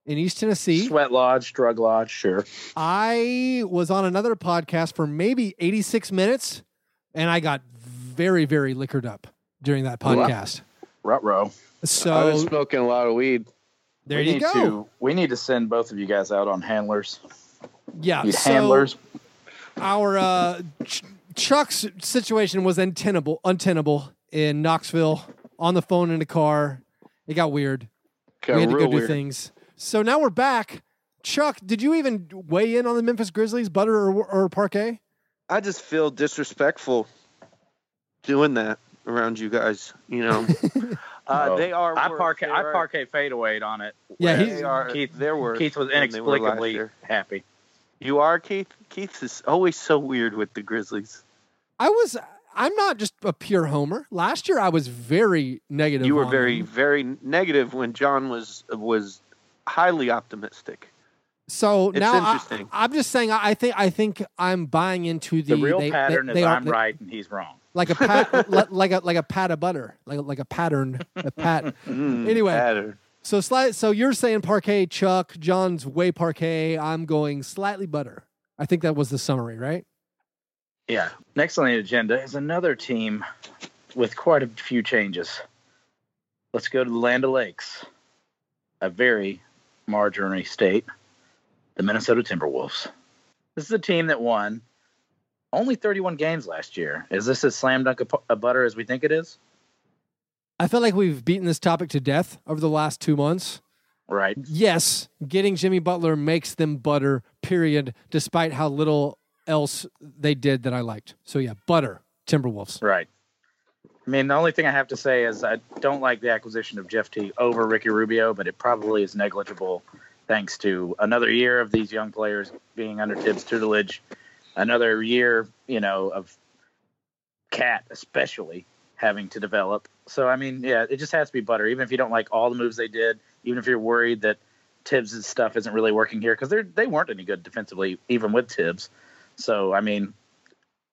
in East Tennessee. Sweat lodge, drug lodge, sure. I was on another podcast for maybe 86 minutes, and I got very, very liquored up during that podcast. Rut row. So I was smoking a lot of weed. there we you need go. To, we need to send both of you guys out on handlers. Yeah, so handlers. our uh, Chuck's situation was untenable, untenable in Knoxville on the phone in the car. It got weird. Got we had to real go do weird. things. So now we're back. Chuck, did you even weigh in on the Memphis Grizzlies, butter or, or Parkay? I just feel disrespectful doing that around you guys. You know, uh, Oh. they are. I worse. Parkay. I are- Parkay fadeaway on it. Yeah, where he- They are. Keith- they're worse. Keith was than they were last inexplicably happy. You are Keith. Keith is always so weird with the Grizzlies. I was. I'm not just a pure homer. Last year, I was very negative. You were on very, them. very negative when John was was highly optimistic. So It's now I, I'm just saying. I I think. I think I'm buying into the, The real they, pattern they, is they are- I'm right and he's wrong. like a pat, like a like a pat of butter, like a, like a pattern, a pat. Mm, Anyway. pattern. So slight. So you're saying Parkay, Chuck. John's way Parkay. I'm going slightly butter. I think that was the summary, right? Yeah. Next on the agenda is another team with quite a few changes. Let's go to the Land of Lakes, a very marginary state, the Minnesota Timberwolves. This is a team that won only 31 games last year. Is this as slam dunk a, a butter as we think it is? I feel like we've beaten this topic to death over the last two months. Right. Yes, getting Jimmy Butler makes them butter. Period. Despite how little else they did that I liked. So yeah, butter. Timberwolves. Right. I mean, the only thing I have to say is I don't like the acquisition of Jeff T over Ricky Rubio, but it probably is negligible thanks to another year of these young players being under Thibs' tutelage, another year, you know, of KAT especially having to develop. So, I mean, yeah, it just has to be butter, even if you don't like all the moves they did, even if you're worried that Thibs' stuff isn't really working here, because they they weren't any good defensively, even with Thibs. So, I mean,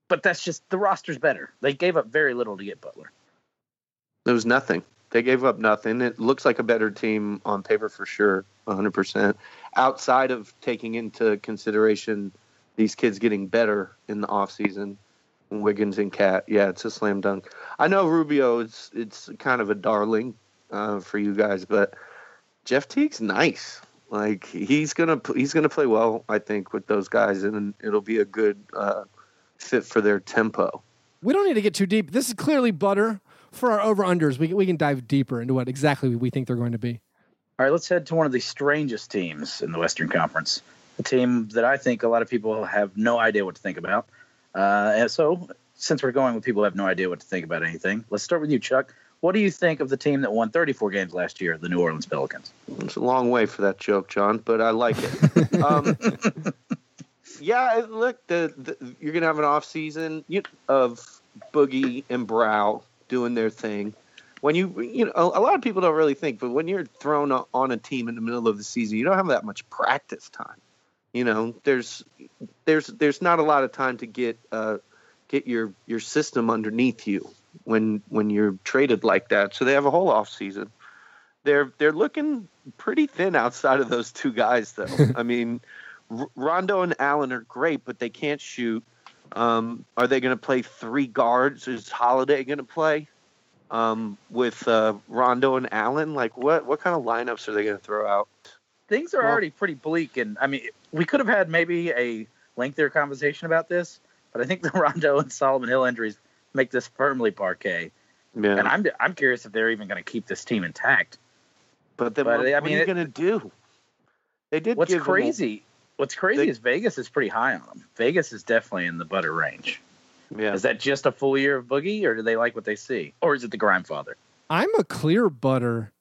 but that's just the roster's better. They gave up very little to get Butler. There was nothing. They gave up nothing. It looks like a better team on paper for sure, 100%. Outside of taking into consideration these kids getting better in the offseason, Wiggins and KAT, yeah, it's a slam dunk. I know Rubio, it's it's kind of a darling uh, for you guys, but Jeff Teague's nice. Like he's gonna he's gonna play well, I think, with those guys, and it'll be a good uh, fit for their tempo. we don't need to get too deep. This is clearly butter for our over unders. We, we can dive deeper into what exactly we think they're going to be. All right, let's head to one of the strangest teams in the Western Conference. A team that I think a lot of people have no idea what to think about. Uh, and so, since we're going with people who have no idea what to think about anything, let's start with you, Chuck. What do you think of the team that won 34 games last year, the New Orleans Pelicans? It's a long way for that joke, John, but I like it. um, yeah, look, the, the, you're gonna have an off season of Boogie and Brow doing their thing. When you, you know, a, a lot of people don't really think, but when you're thrown on a team in the middle of the season, you don't have that much practice time. You know, there's, there's, there's not a lot of time to get, uh, get your your system underneath you when when you're traded like that. So they have a whole off season. They're they're looking pretty thin outside of those two guys, though. I mean, R- Rondo and Allen are great, but they can't shoot. Um, are they going to play three guards? Is Holiday going to play um, with uh, Rondo and Allen? Like, what what kind of lineups are they going to throw out? Things are Well- already pretty bleak, and I mean, we could have had maybe a lengthier conversation about this, but I think the Rondo and Solomon Hill injuries make this firmly Parkay. Yeah, And I'm I'm curious if they're even going to keep this team intact. but then but, what, I what mean, are you going to do? They did. What's give them a- crazy? What's crazy They- is Vegas is pretty high on them. Vegas is definitely in the butter range. yeah, Is that just a full year of Boogie, or do they like what they see, or is it the Grindfather? I'm a clear butter.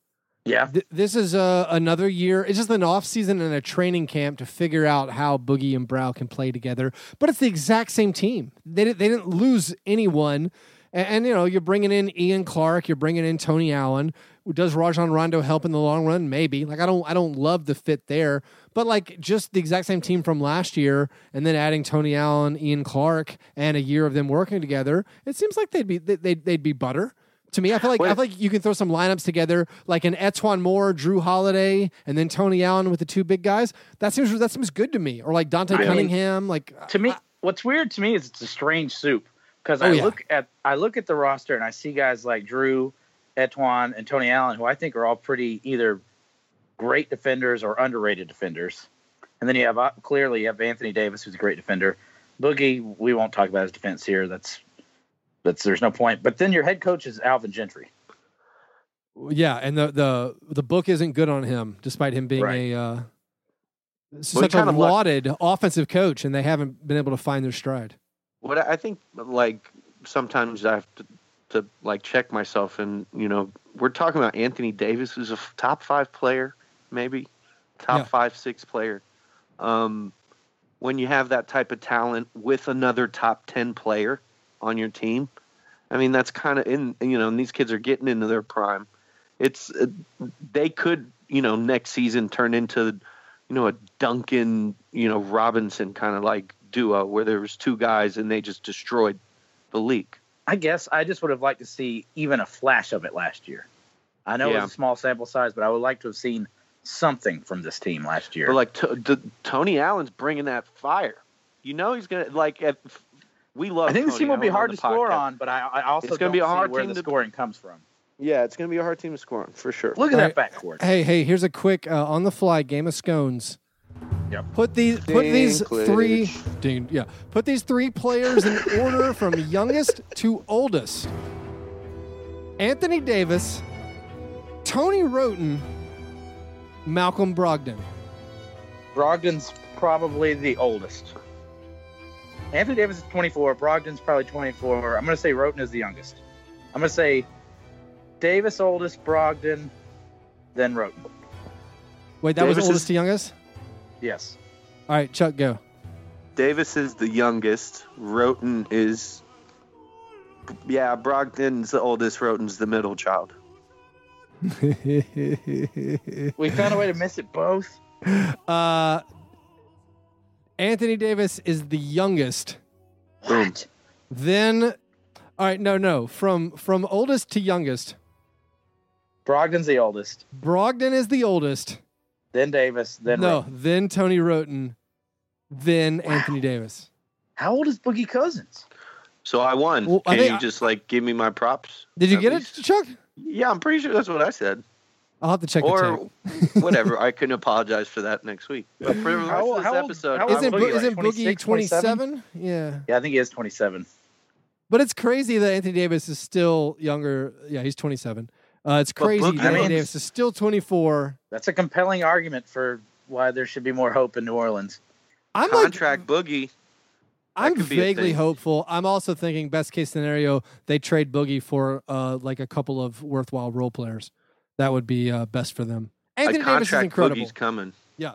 Yeah, Th- this is a, another year. It's just an off season and a training camp to figure out how Boogie and Brow can play together. But it's the exact same team. They, di- they didn't lose anyone. And, and, you know, you're bringing in Ian Clark. You're bringing in Tony Allen. Does Rajon Rondo help in the long run? Maybe. Like I don't I don't love the fit there, but like just the exact same team from last year, and then adding Tony Allen, Ian Clark, and a year of them working together. It seems like they'd be they- they'd, they'd be butter. To me, I feel like I feel like you can throw some lineups together, like an E'Twaun Moore, Jrue Holiday, and then Tony Allen with the two big guys. That seems that seems good to me. Or like Dante I mean, Cunningham. Like to me, I- what's weird to me is it's a strange soup because Oh, I yeah. look at I look at the roster and I see guys like Jrue, E'Twaun, and Tony Allen, who I think are all pretty either great defenders or underrated defenders. And then you have uh, clearly you have Anthony Davis, who's a great defender. Boogie, we won't talk about his defense here. That's that's there's no point. But then your head coach is Alvin Gentry. yeah, and the the the book isn't good on him, despite him being Right. a uh, Well, such a kind of luck- lauded offensive coach, and they haven't been able to find their stride. what I think like sometimes I have to, to like check myself and you know we're talking about Anthony Davis who's a top five player maybe top Yeah. five six player um, when you have that type of talent with another top 10 player on your team I mean that's kind of in you know and these kids are getting into their prime it's uh, they could you know next season turn into you know a Duncan you know Robinson kind of like duo where there was two guys and they just destroyed the league. I guess I just would have liked to see even a flash of it last year. I know it was a small sample size, but I would like to have seen something from this team last year. But like t- t- Tony Allen's bringing that fire. You know he's gonna like. At, we love. I think this team will be hard to the score on, but I, I also It's gonna be a see hard where team the to- scoring comes from. Yeah, it's gonna be a hard team to score on for sure. Look at All that backcourt. Hey, hey, here's a quick uh, on the fly game of scones. Yep. Put these put these Dinklage. three ding, yeah. Put these three players in order from youngest to oldest. Anthony Davis, Tony Wroten, Malcolm Brogdon. Brogdon's probably the oldest. Anthony Davis is 24. Brogdon's probably 24. I'm going to say Wroten is the youngest. I'm going to say Davis oldest, Brogdon, then Wroten. Wait, that was oldest is- to youngest? Yes. All right, Chuck, go. Davis is the youngest. Wroten is. Yeah, Brogdon's the oldest. Wroten's the middle child. We found a way to miss it both. uh, Anthony Davis is the youngest. Boom. What? Then, all right, no, no, from from oldest to youngest. Brogdon's the oldest. Brogdon is the oldest. Then Davis. Then no, Wroten. then Tony Wroten, then Anthony Davis. How old is Boogie Cousins? So I won. Well, I Can think you I- just like give me my props? Did you get least? it, Chuck? Yeah, I'm pretty sure that's what I said. I'll have to check the or tape. whatever. I can apologize for that next week. But for the rest How- of this how old- episode, how I'm old Isn't, Boogie, isn't Boogie 26, 27? Yeah. Yeah, I think he is 27. But it's crazy that Anthony Davis is still younger. Yeah, he's 27. Uh, it's crazy Boogie- that I mean- Anthony Davis is still 24. That's a compelling argument for why there should be more hope in New Orleans. I'm like, Contract boogie. I'm could be a vaguely hopeful. I'm also thinking best case scenario they trade Boogie for uh, like a couple of worthwhile role players. That would be uh, best for them. Anthony a Davis is incredible. boogie's coming. Yeah.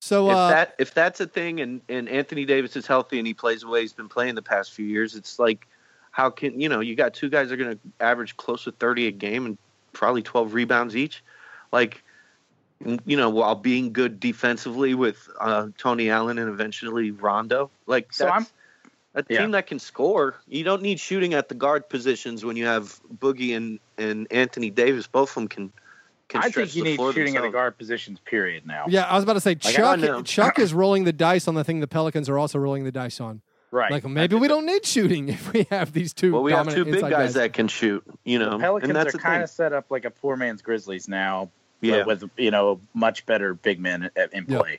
So if uh, that if that's a thing and, and Anthony Davis is healthy and he plays the way he's been playing the past few years, it's like how can you know you got two guys that are going to average close to thirty a game and probably twelve rebounds each, like you know while being good defensively with uh, Tony Allen and eventually Rondo, like So that's I'm- a yeah. team that can score. You don't need shooting at the guard positions when you have Boogie and, and Anthony Davis. Both of them can. can I stretch think you need floor shooting at the guard positions. Period. Now, yeah, I was about to say I Chuck. Chuck is rolling the dice on the thing the Pelicans are also rolling the dice on. right? Like maybe we don't need shooting if we have these two. Well, we have two big inside guys, that can shoot, you know, The Pelicans and that's are kind of set up like a poor man's Grizzlies now, but yeah, with you know much better big men in Yeah. play.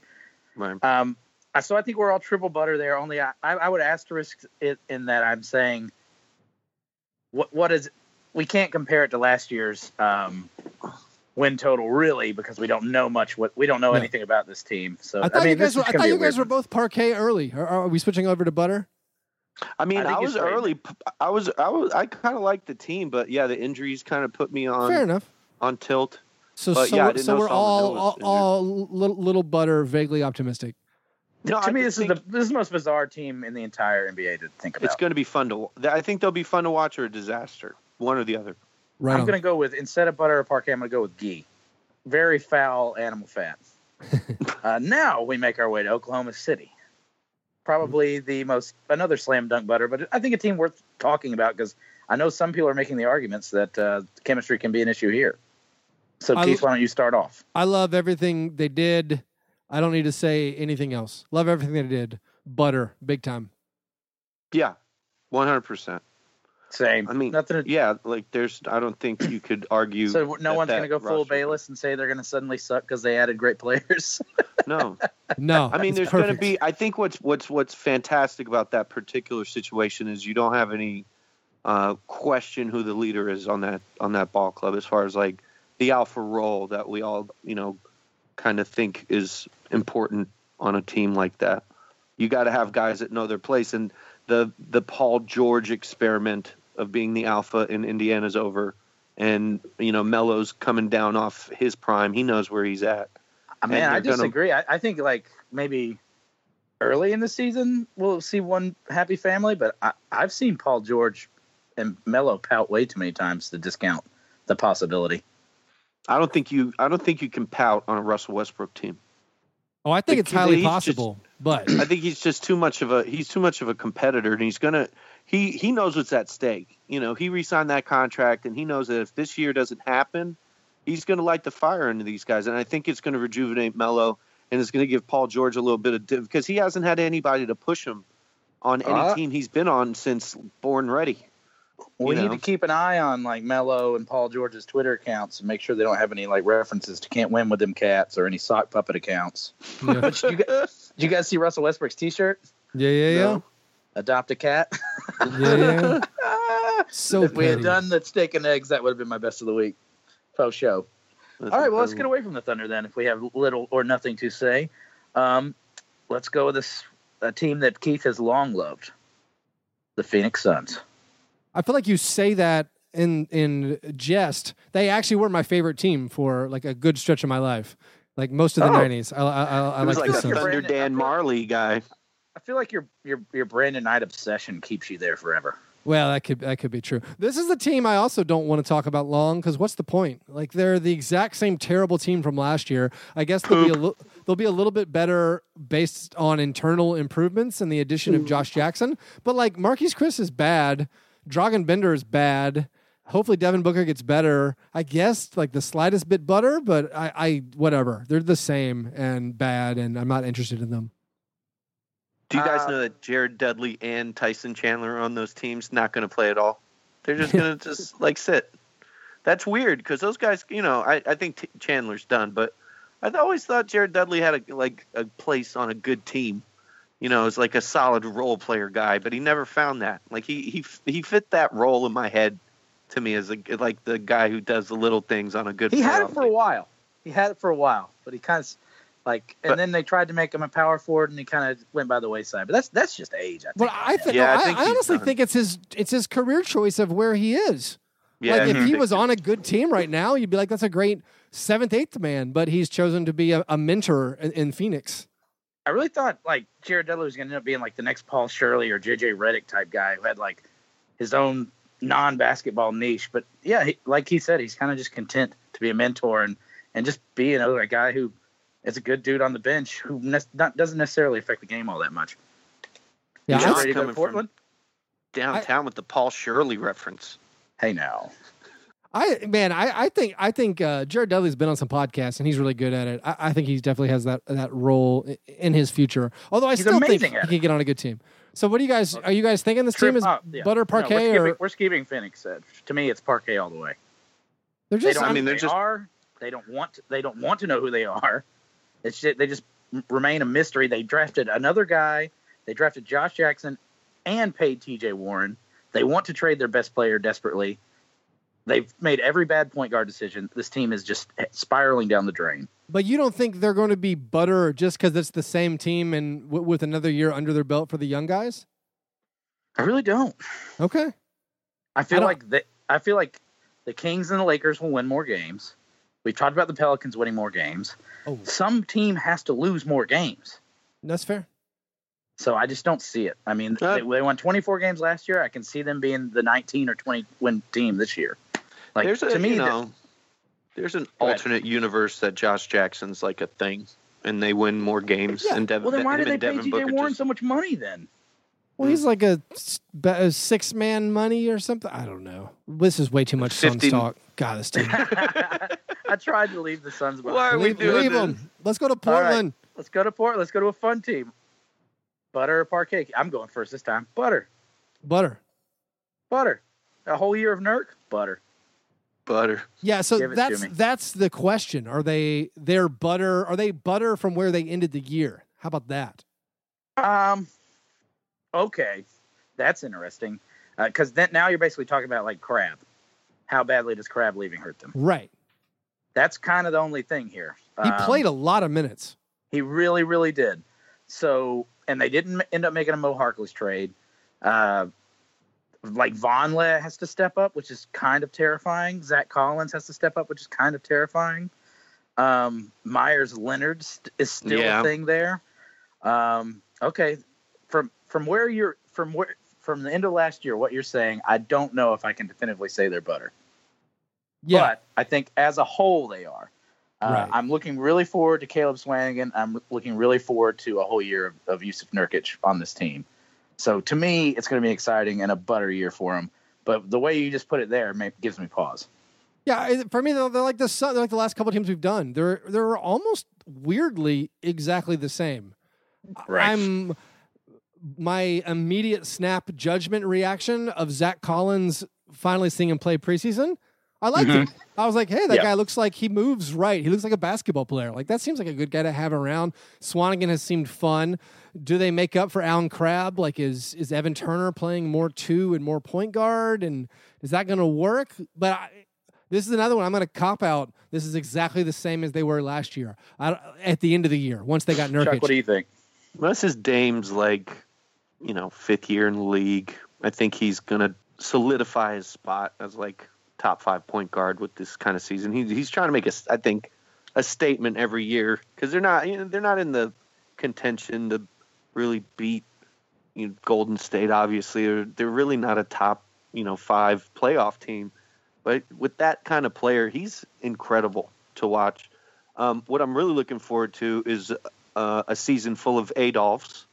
right. Um, I- so I think we're all triple butter there. Only I, I I would asterisk it in that I'm saying what what is we can't compare it to last year's um, win total really because we don't know much what we don't know Yeah. anything about this team. So I thought mean, you guys were. I thought you guys were both Parkay early. Are, are we switching over to butter? I mean, I I, was early. I was, I was, I kind of liked the team, but yeah, the injuries kind of put me on Fair enough. on tilt. So But so, yeah, I didn't so know we're Solomon all all, all little, little butter, vaguely optimistic. No, to I me, this is the this is the most bizarre team in the entire NBA to think about. It's going to be fun to. I think they'll be fun to watch or a disaster, one or the other. Right. I'm going to go with instead of butter or Parkay, I'm going to go with ghee. Very foul animal fat. uh, now we make our way to Oklahoma City. Probably the most another slam dunk butter, but I think a team worth talking about because I know some people are making the arguments that uh, chemistry can be an issue here. So, I- Keith, why don't you start off? I love everything they did. I don't need to say anything else. Love everything that they did. Butter, big time. Yeah, one hundred percent. Same. I mean, nothing. To, Yeah, like there's. I don't think you could argue. so no that one's going to go full Bayless and say they're going to suddenly suck because they added great players. No, No, I mean, it's there's going to be. I think what's what's what's fantastic about that particular situation is you don't have any uh, question who the leader is on that on that ball club as far as like the alpha role that we all you know kind of think is important on a team like that. You got to have guys that know their place, and the the Paul George experiment of being the alpha in Indiana's over, and you know Melo's coming down off his prime. He knows where he's at. I mean, I they're gonna- I, I think like maybe early in the season we'll see one happy family, but I, I've seen Paul George and Melo pout way too many times to discount the possibility. I don't think you. I don't think you can pout on a Russell Westbrook team. Oh, I think it's He's highly just- possible, but I think he's just too much of a. He's too much of a competitor, and he's gonna. He he knows what's at stake. You know, he re-signed that contract, and he knows that if this year doesn't happen, he's gonna light the fire into these guys, and I think it's gonna rejuvenate Melo, and it's gonna give Paul George a little bit of div- because he hasn't had anybody to push him on any Uh, team he's been on since Born Ready. We You need to keep an eye on like Melo and Paul George's Twitter accounts and make sure they don't have any like references to "Can't Win with Them Cats" or any sock puppet accounts. yeah, But did you, guys, did you guys see Russell Westbrook's T-shirt? yeah, yeah, yeah. No. Adopt a cat. yeah, yeah. So if we had done the steak and eggs, that would have been my best of the week. Faux show. That's All right, well, let's get away from the Thunder then. If we have little or nothing to say, um, let's go with this a team that Keith has long loved, the Phoenix Suns. I feel like you say that in in jest. They actually were my favorite team for like a good stretch of my life, like most of the Oh. '90s. I, I, I, I was like like the a Suns. Brandon- Thunder Dan Majerle guy. I feel like your your your Brandon Knight obsession keeps you there forever. Well, that could that could be true. This is the team I also don't want to talk about long because what's the point? Like they're the exact same terrible team from last year. I guess they'll be a li- they'll be a little bit better based on internal improvements and the addition of Josh Jackson. But like Marquese Chriss is bad, Dragan Bender is bad. Hopefully Devin Booker gets better. I guess like the slightest bit better, but I, I whatever. They're the same and bad, and I'm not interested in them. Do you guys Uh, know that Jared Dudley and Tyson Chandler on those teams not going to play at all? They're just going to just like sit. That's weird because those guys, you know, I, I think T- Chandler's done, but I always thought Jared Dudley had a like a place on a good team. You know, is like a solid role player guy, but he never found that. Like he he he fit that role in my head to me as a like the guy who does the little things on a good. He had it playoff for a while. He had it for a while, but he kind of like, and But- then they tried to make him a power forward, and he kind of went by the wayside. But that's that's just age. I think. But I think, Yeah, I I, think I he's honestly done. think it's his it's his career choice of where he is. Yeah, like if he was on a good team right now, you'd be like, that's a great seventh, eighth man. But he's chosen to be a, a mentor in, in Phoenix. I really thought like Jared Dudley was going to end up being like the next Paul Shirley or JJ Redick type guy who had like his own non-basketball niche. But yeah, he, like he said, he's kind of just content to be a mentor and and just be another a guy who is a good dude on the bench who ne- not, doesn't necessarily affect the game all that much. Yeah, You I- Coming to from- Portland? downtown with the Paul Shirley reference. Hey now, I man, I, I think I think uh, Jared Dudley's been on some podcasts and he's really good at it. I, I think he definitely has that that role i- in his future. Although I He's still think he can get on a good team. So what do you guys are you guys thinking this Trip team is up, yeah. butter No, Parkay we're, skipping, or we're skipping Phoenix. Uh, to me, it's Parkay all the way. they're They just don't. I mean, they they're just- are. They don't want. To, they don't want to know who they are. It's just, they just remain a mystery. They drafted another guy. They drafted Josh Jackson and paid T.J. Warren. They want to trade their best player desperately. They've made every bad point guard decision. This team is just spiraling down the drain. But you don't think they're going to be butter just because it's the same team and w- with another year under their belt for the young guys? I really don't. Okay. I feel don't- like the, I feel like the Kings and the Lakers will win more games. We've talked about the Pelicans winning more games. Oh, Some team has to lose more games. that's fair. So I just don't see it. I mean, Uh, they, they won 24 games last year. I can see them being the 19 or 20 win team this year. Like there's a to me, you the- know, there's an Go ahead. alternate universe that Josh Jackson's like a thing, and they win more games. yeah. and Devin, well, then why him did they pay Devin T.J. Warren just- so much money then? Well, he's like a, s- be- a six man money or something. I don't know. This is way too much Suns 15 talk. God, this team. I tried to leave the Suns behind. Why are we leave doing leave this? them. Let's go to All right. Portland. Let's go to Port. Let's go to a fun team. Butter or Parkay? I'm going first this time. Butter. Butter. Butter. A whole year of Nurk? Butter. Butter. Yeah, so Give that's that's the question. Are they they're butter? Are they butter from where they ended the year? How about that? Um. Okay, that's interesting. Because then now you're basically talking about like Crabbe. How badly does Crabbe leaving hurt them? Right. That's kind of the only thing here. He Um, played a lot of minutes. He really, really did. So, and they didn't end up making a Mo Harkless trade. Uh, like Vonleh has to step up, which is kind of terrifying. Zach Collins has to step up, which is kind of terrifying. Um, Meyers Leonard st- is still Yeah. a thing there. Um, okay, from from where you're from where from the end of last year, what you're saying, I don't know if I can definitively say they're butter. Yeah. But I think as a whole they are. Uh, Right. I'm looking really forward to Caleb Swanigan. I'm looking really forward to a whole year of, of Jusuf Nurkic on this team. So to me, it's going to be exciting and a butter year for him. But the way you just put it there may, gives me pause. Yeah, for me, they're, they're like the they're like the last couple of teams we've done. They're they're almost weirdly exactly the same. Right. I'm my immediate snap judgment reaction of Zach Collins finally seeing him play preseason. I liked it. Mm-hmm. I was like, hey, that Yeah. guy looks like he moves right. He looks like a basketball player. Like that seems like a good guy to have around. Swanigan has seemed fun. Do they make up for Allen Crabbe? Like, is is Evan Turner playing more two and more point guard? And is that going to work? But I, this is another one. I'm going to cop out. This is exactly the same as they were last year. I, at the end of the year, once they got Nurkic. Chuck, what do you think? This is Dame's like, you know, fifth year in the league, I think he's gonna solidify his spot as like top five point guard with this kind of season. He, he's trying to make a, I think, a statement every year because they're not, you know, they're not in the contention to really beat you know, Golden State. Obviously, they're, they're really not a top, you know, five playoff team. But with that kind of player, he's incredible to watch. Um, what I'm really looking forward to is uh, a season full of Adolphs.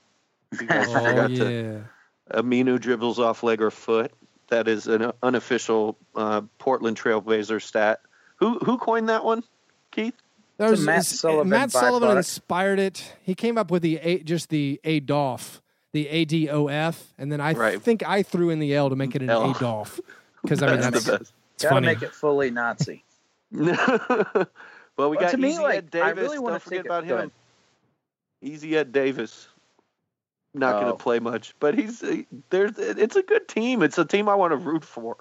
You guys Oh forgot to yeah. Aminu dribbles off leg or foot. That is an unofficial uh, Portland Trailblazer stat. Who who coined that one, Keith? There was, Matt it's- Sullivan Matt Sullivan inspired it. He came up with the A, just the Adolf, the A D O F, and then I Right. think I threw in the L to make it an L. Adolf because I mean That's that's, the best. it's Got to funny. make it fully Nazi. well, we Well, got to me, Easy like, Ed Davis. I really Don't forget it- about him. ahead. Easy Ed Davis. Not going Oh. to play much. But he's there's it's a good team. It's a team I want to root for.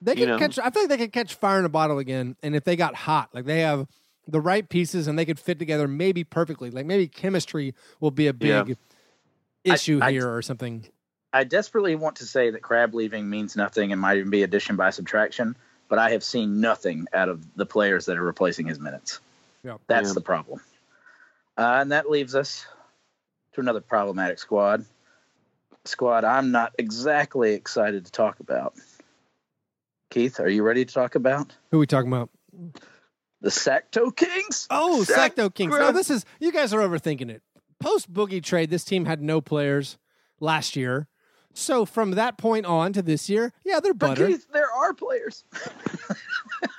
They can know? catch. I feel like they could catch fire in a bottle again. And if they got hot, like they have the right pieces and they could fit together maybe perfectly. Like maybe chemistry will be a Yeah. big issue I- here or something. I desperately want to say that Crabbe leaving means nothing and might even be addition by subtraction, but I have seen nothing out of the players that are replacing his minutes. Yeah. That's Yeah. the problem. Uh, and that leaves us to another problematic squad. Squad I'm not exactly excited to talk about. Keith, are you ready to talk about Who are we talking about? the Sacto Kings? Oh, Sacto Kings. No, Grub. this is you guys are overthinking it. Post Boogie trade, this team had no players last year. So from that point on to this year, yeah, they're But. Keith, there are players.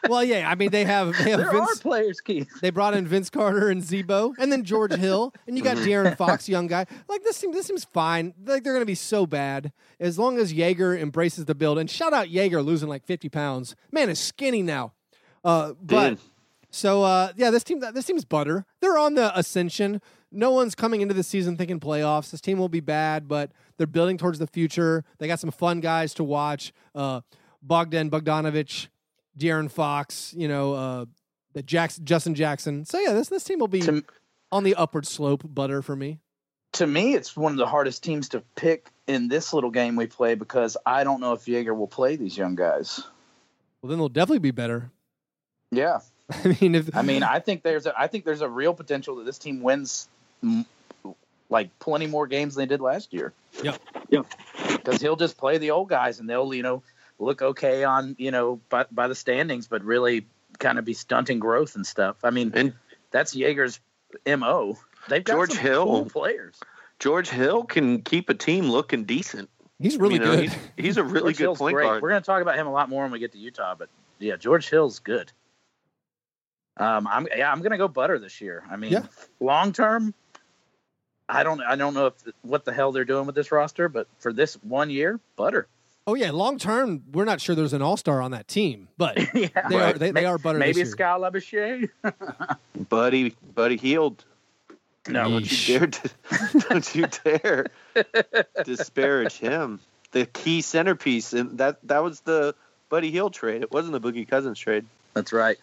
well, yeah, I mean they have they have there are Vince. players, Keith. They brought in Vince Carter and Z-Bo, and then George Hill, and you got De'Aaron Fox, young guy. Like this seems this seems fine. Like they're gonna be so bad as long as Joerger embraces the build. And shout out Joerger losing like fifty pounds. Man is skinny now. Uh, but Dude. so uh, yeah, this team this team's butter. They're on the ascension. No one's coming into the season thinking playoffs. This team will be bad, but they're building towards the future. They got some fun guys to watch. Uh, Bogdan Bogdanovich, De'Aaron Fox, you know, uh, the Jackson, Justin Jackson. So yeah, this this team will be To, on the upward slope. Butter for me. to me, it's one of the hardest teams to pick in this little game we play because I don't know if Joerger will play these young guys. Well, then they'll definitely be better. Yeah, I mean, if I mean, I think there's a, I think there's a real potential that this team wins like plenty more games than they did last year. Yeah. Yeah. Because he'll just play the old guys and they'll you know look okay on you know by by the standings, but really kind of be stunting growth and stuff. I mean, And that's Joerger's mo. They've got George some Hill. cool players. George Hill can keep a team looking decent. he's really You know, good. He's, he's a really George good Hill's point great. guard. We're going to talk about him a lot more when we get to Utah, but yeah, George Hill's good. Um, I'm yeah, I'm going to go butter this year. I mean, Yeah. long term, I don't I don't know if what the hell they're doing with this roster, but for this one year, butter. Oh yeah, long term, we're not sure there's an all star on that team, but yeah, they are they, they are butter. maybe this it's year. Buddy, buddy healed. no, Don't you dare, don't you dare disparage him. The key centerpiece, and that that was the Buddy Hield trade. It wasn't the Boogie Cousins trade. that's right.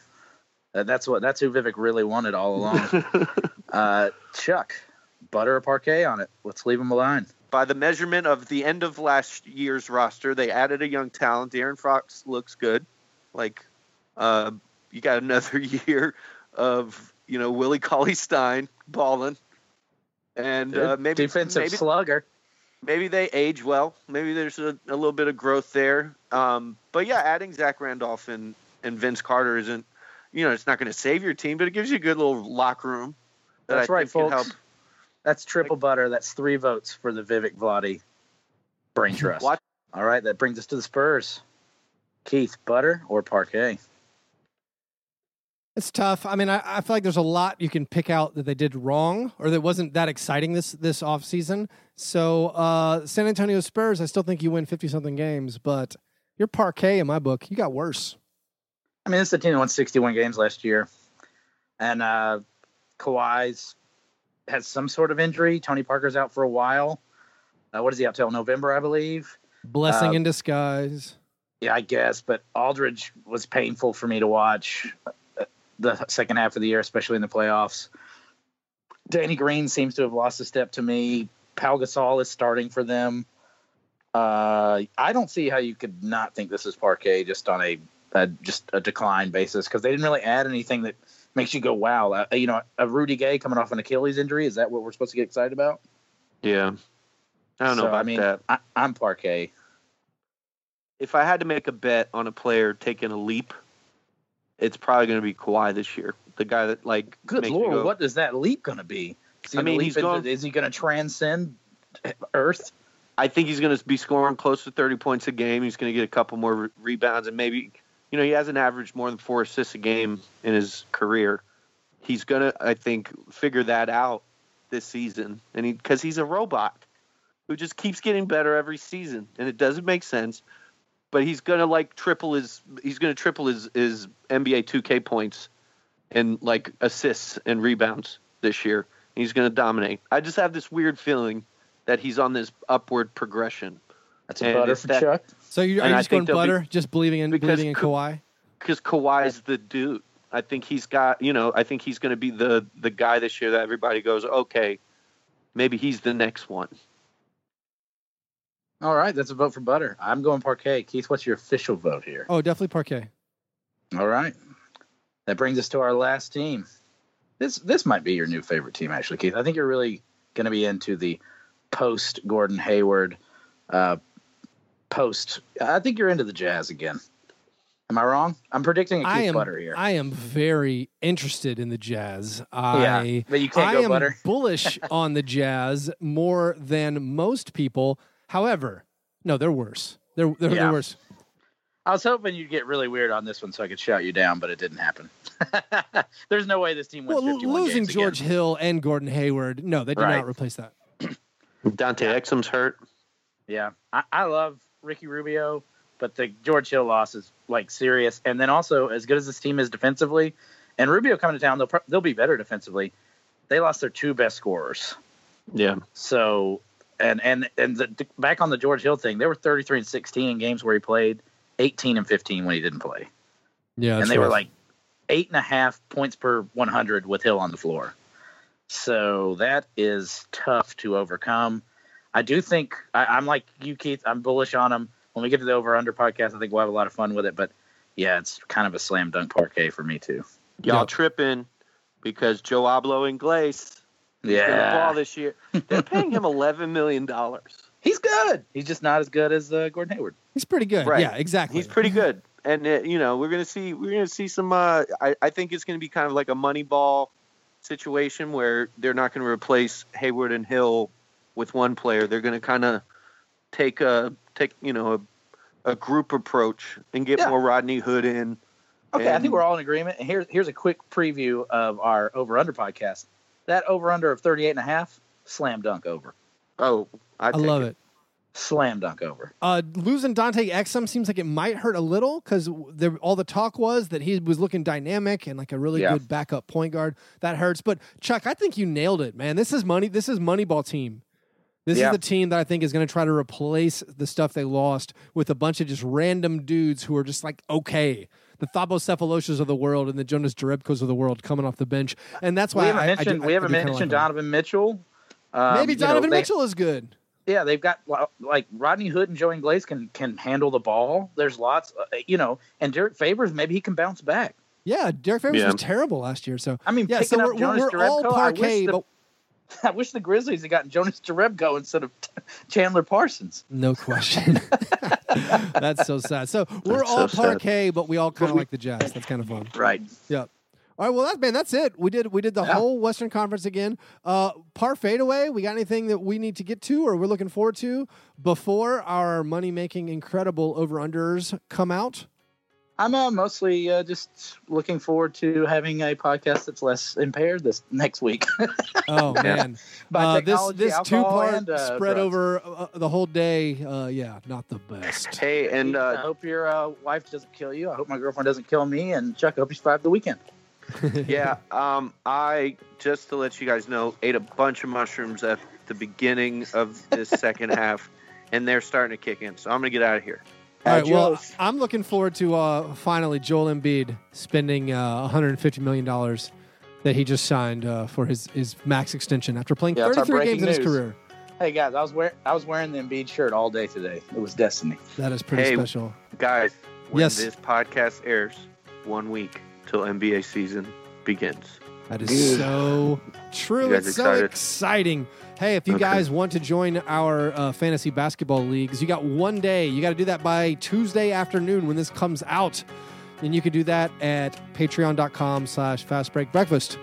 Uh, that's what that's who Vivek really wanted all along. uh, Chuck, butter a Parkay on it. Let's leave him alone. By the measurement of the end of last year's roster, they added a young talent. De'Aaron Fox looks good. Like, uh, you got another year of you know Willie Cauley Stein balling, and uh, maybe defensive maybe slugger. maybe they age well. Maybe there's a, a little bit of growth there. Um, but yeah, adding Zach Randolph and, and Vince Carter isn't, you know, it's not going to save your team, but it gives you a good little locker room. That That's I right, think can folks. help. That's triple butter. That's three votes for the Vivek Vlade brain trust. Watch- All right, that brings us to the Spurs. Keith, butter or Parkay? It's tough. I mean, I, I feel like there's a lot you can pick out that they did wrong or that wasn't that exciting this this offseason. So uh, San Antonio Spurs, I still think you win fifty something games, but your Parkay in my book, you got worse. I mean, this is a team that won 61 games last year, and uh, Kawhi's has some sort of injury. Tony Parker's out for a while. Uh, what is he out till November, I believe? Blessing Uh, in disguise. Yeah, I guess. But Aldridge was painful for me to watch uh, the second half of the year, especially in the playoffs. Danny Green seems to have lost a step to me. Pau Gasol is starting for them. Uh, I don't see how you could not think this is Parkay just on a, a just a decline basis because they didn't really add anything that makes you go wow. Uh, you know, a Rudy Gay coming off an Achilles injury is that what we're supposed to get excited about? Yeah. I don't know about I mean, that. I, I'm Parkay. If I had to make a bet on a player taking a leap, it's probably going to be Kawhi this year. The guy that like Good lord, go- what is that leap going to be? Is he I mean, he's going- Is he going to transcend Earth? I think he's going to be scoring close to 30 points a game. He's going to get a couple more re- rebounds, and maybe, you know, he hasn't averaged more than four assists a game in his career. He's going to, I think, figure that out this season, and he because he's a robot who just keeps getting better every season, and it doesn't make sense. But he's going to like triple his, he's going to triple his his NBA 2K points and like assists and rebounds this year. He's going to dominate. I just have this weird feeling that he's on this upward progression. That's a And butter for that- Chuck. So you, are And you just going think they'll be- butter, just believing in because believing in Ka- Kawhi? because Kawhi's the dude. I think he's got, you know, I think he's going to be the the guy this year that everybody goes, okay, maybe he's the next one. All right, that's a vote for butter. I'm going Parkay. Keith, what's your official vote here? Oh, definitely Parkay. All right. That brings us to our last team. This this might be your new favorite team, actually, Keith. I think you're really going to be into the post Gordon Hayward, uh, post. I think you're into the Jazz again. Am I wrong? I'm predicting a Keith I am Butter here. I am very interested in the Jazz. I yeah, but you can't I go am butter. bullish on the Jazz more than most people. However, no, they're worse. They're they're, Yeah. they're worse. I was hoping you'd get really weird on this one so I could shout you down, but it didn't happen. There's no way this team wins Well, 51 losing games George again. Hill and Gordon Hayward, no, they did Right. not replace that. Dante Exum's hurt. Yeah, I, I love Ricky Rubio, but the George Hill loss is like serious. And then also, as good as this team is defensively, and Rubio coming to town, they'll pro- they'll be better defensively. They lost their two best scorers. Yeah. So, and and and the, back on the George Hill thing, they were 33 and 16 in games where he played, 18 and 15 when he didn't play, Yeah, and they were like eight and a half points per 100 with Hill on the floor. So that is tough to overcome. I do think I, I'm like you, Keith. I'm bullish on them. When we get to the over under podcast, I think we'll have a lot of fun with it. But yeah, it's kind of a slam dunk Parkay for me too. Y'all Yeah. tripping because Joe Ablo and Glace he's gonna ball this year. They're paying him eleven million dollars. he's good. He's just not as good as uh, Gordon Hayward. he's pretty good. Right. Yeah, exactly. He's pretty good, and uh, you know we're gonna see we're gonna see some. Uh, I I think it's gonna be kind of like a money ball situation where they're not gonna replace Hayward and Hill with one player. They're gonna kind of take a take you know a, a group approach and get Yeah. more Rodney Hood in. Okay, I think And- we're all in agreement. And here's here's a quick preview of our over under podcast. That over under of 38 and a half, slam dunk over. Oh, I, I love it. Slam dunk over. Uh, losing Dante Exum seems like it might hurt a little because all the talk was that he was looking dynamic and like a really Yeah. good backup point guard. That hurts. But Chuck, I think you nailed it, man. This is money. This is Moneyball team. This Yeah. is the team that I think is going to try to replace the stuff they lost with a bunch of just random dudes who are just like okay. The Thabo Sefoloshas of the world and the Jonas Jerebkos of the world coming off the bench, and that's why we haven't I, I mentioned do, we haven't mentioned like them. Donovan Mitchell. Um, Maybe you know, Donovan they- Mitchell is good. Yeah, they've got like Rodney Hood and Joe Ingles can can handle the ball. There's lots, uh, you know, and Derrick Favors maybe he can bounce back. Yeah, Derrick Favors Yeah. was terrible last year. So I mean, yeah, picking so up we're, we're all Jerebko, I Parkay, the- but I wish the Grizzlies had gotten Jonas Jerebko instead of Chandler Parsons. No question. That's so sad. So we're That's all so sad. Parkay, but we all kind of like the Jazz. That's kind of fun. Right. Yeah. All right. Well, that man, that's it. We did we did the Yeah. whole Western Conference again. Uh, par fadeaway. We got anything that we need to get to, or we're looking forward to before our money making incredible over unders come out? I'm uh, mostly uh, just looking forward to having a podcast that's less impaired this next week. Oh man, By uh, this technology, this two alcohol, part and, uh, spread drugs. over uh, the whole day. Uh, yeah, not the best. Hey, and I uh, hope your uh, wife doesn't kill you. I hope my girlfriend doesn't kill me. And Chuck, I hope you survive the weekend. yeah, um, I just to let you guys know, ate a bunch of mushrooms at the beginning of this second half, and they're starting to kick in. So I'm gonna get out of here. All right. Well, I'm looking forward to uh, finally Joel Embiid spending uh, 150 million dollars that he just signed uh, for his, his max extension after playing Yeah, 33 games breaking in his career. Hey guys, I was wearing I was wearing the Embiid shirt all day today. It was destiny. That is pretty Hey, special. Guys, when Yes. this podcast airs, one week till NBA season begins. That is so true. It's so excited? exciting. Hey, if you Okay. guys want to join our uh, fantasy basketball leagues, you got one day. You got to do that by Tuesday afternoon when this comes out. And you can do that at patreon.com slash fastbreakbreakfast.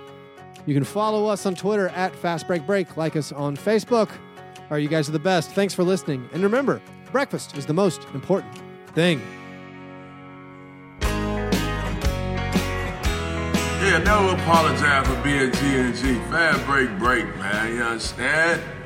You can follow us on Twitter at fastbreakbreak. Like us on Facebook. All right, you guys are the best. Thanks for listening. And remember, breakfast is the most important thing. Yeah, never apologize for being G and G. Fast break, break, man. You understand?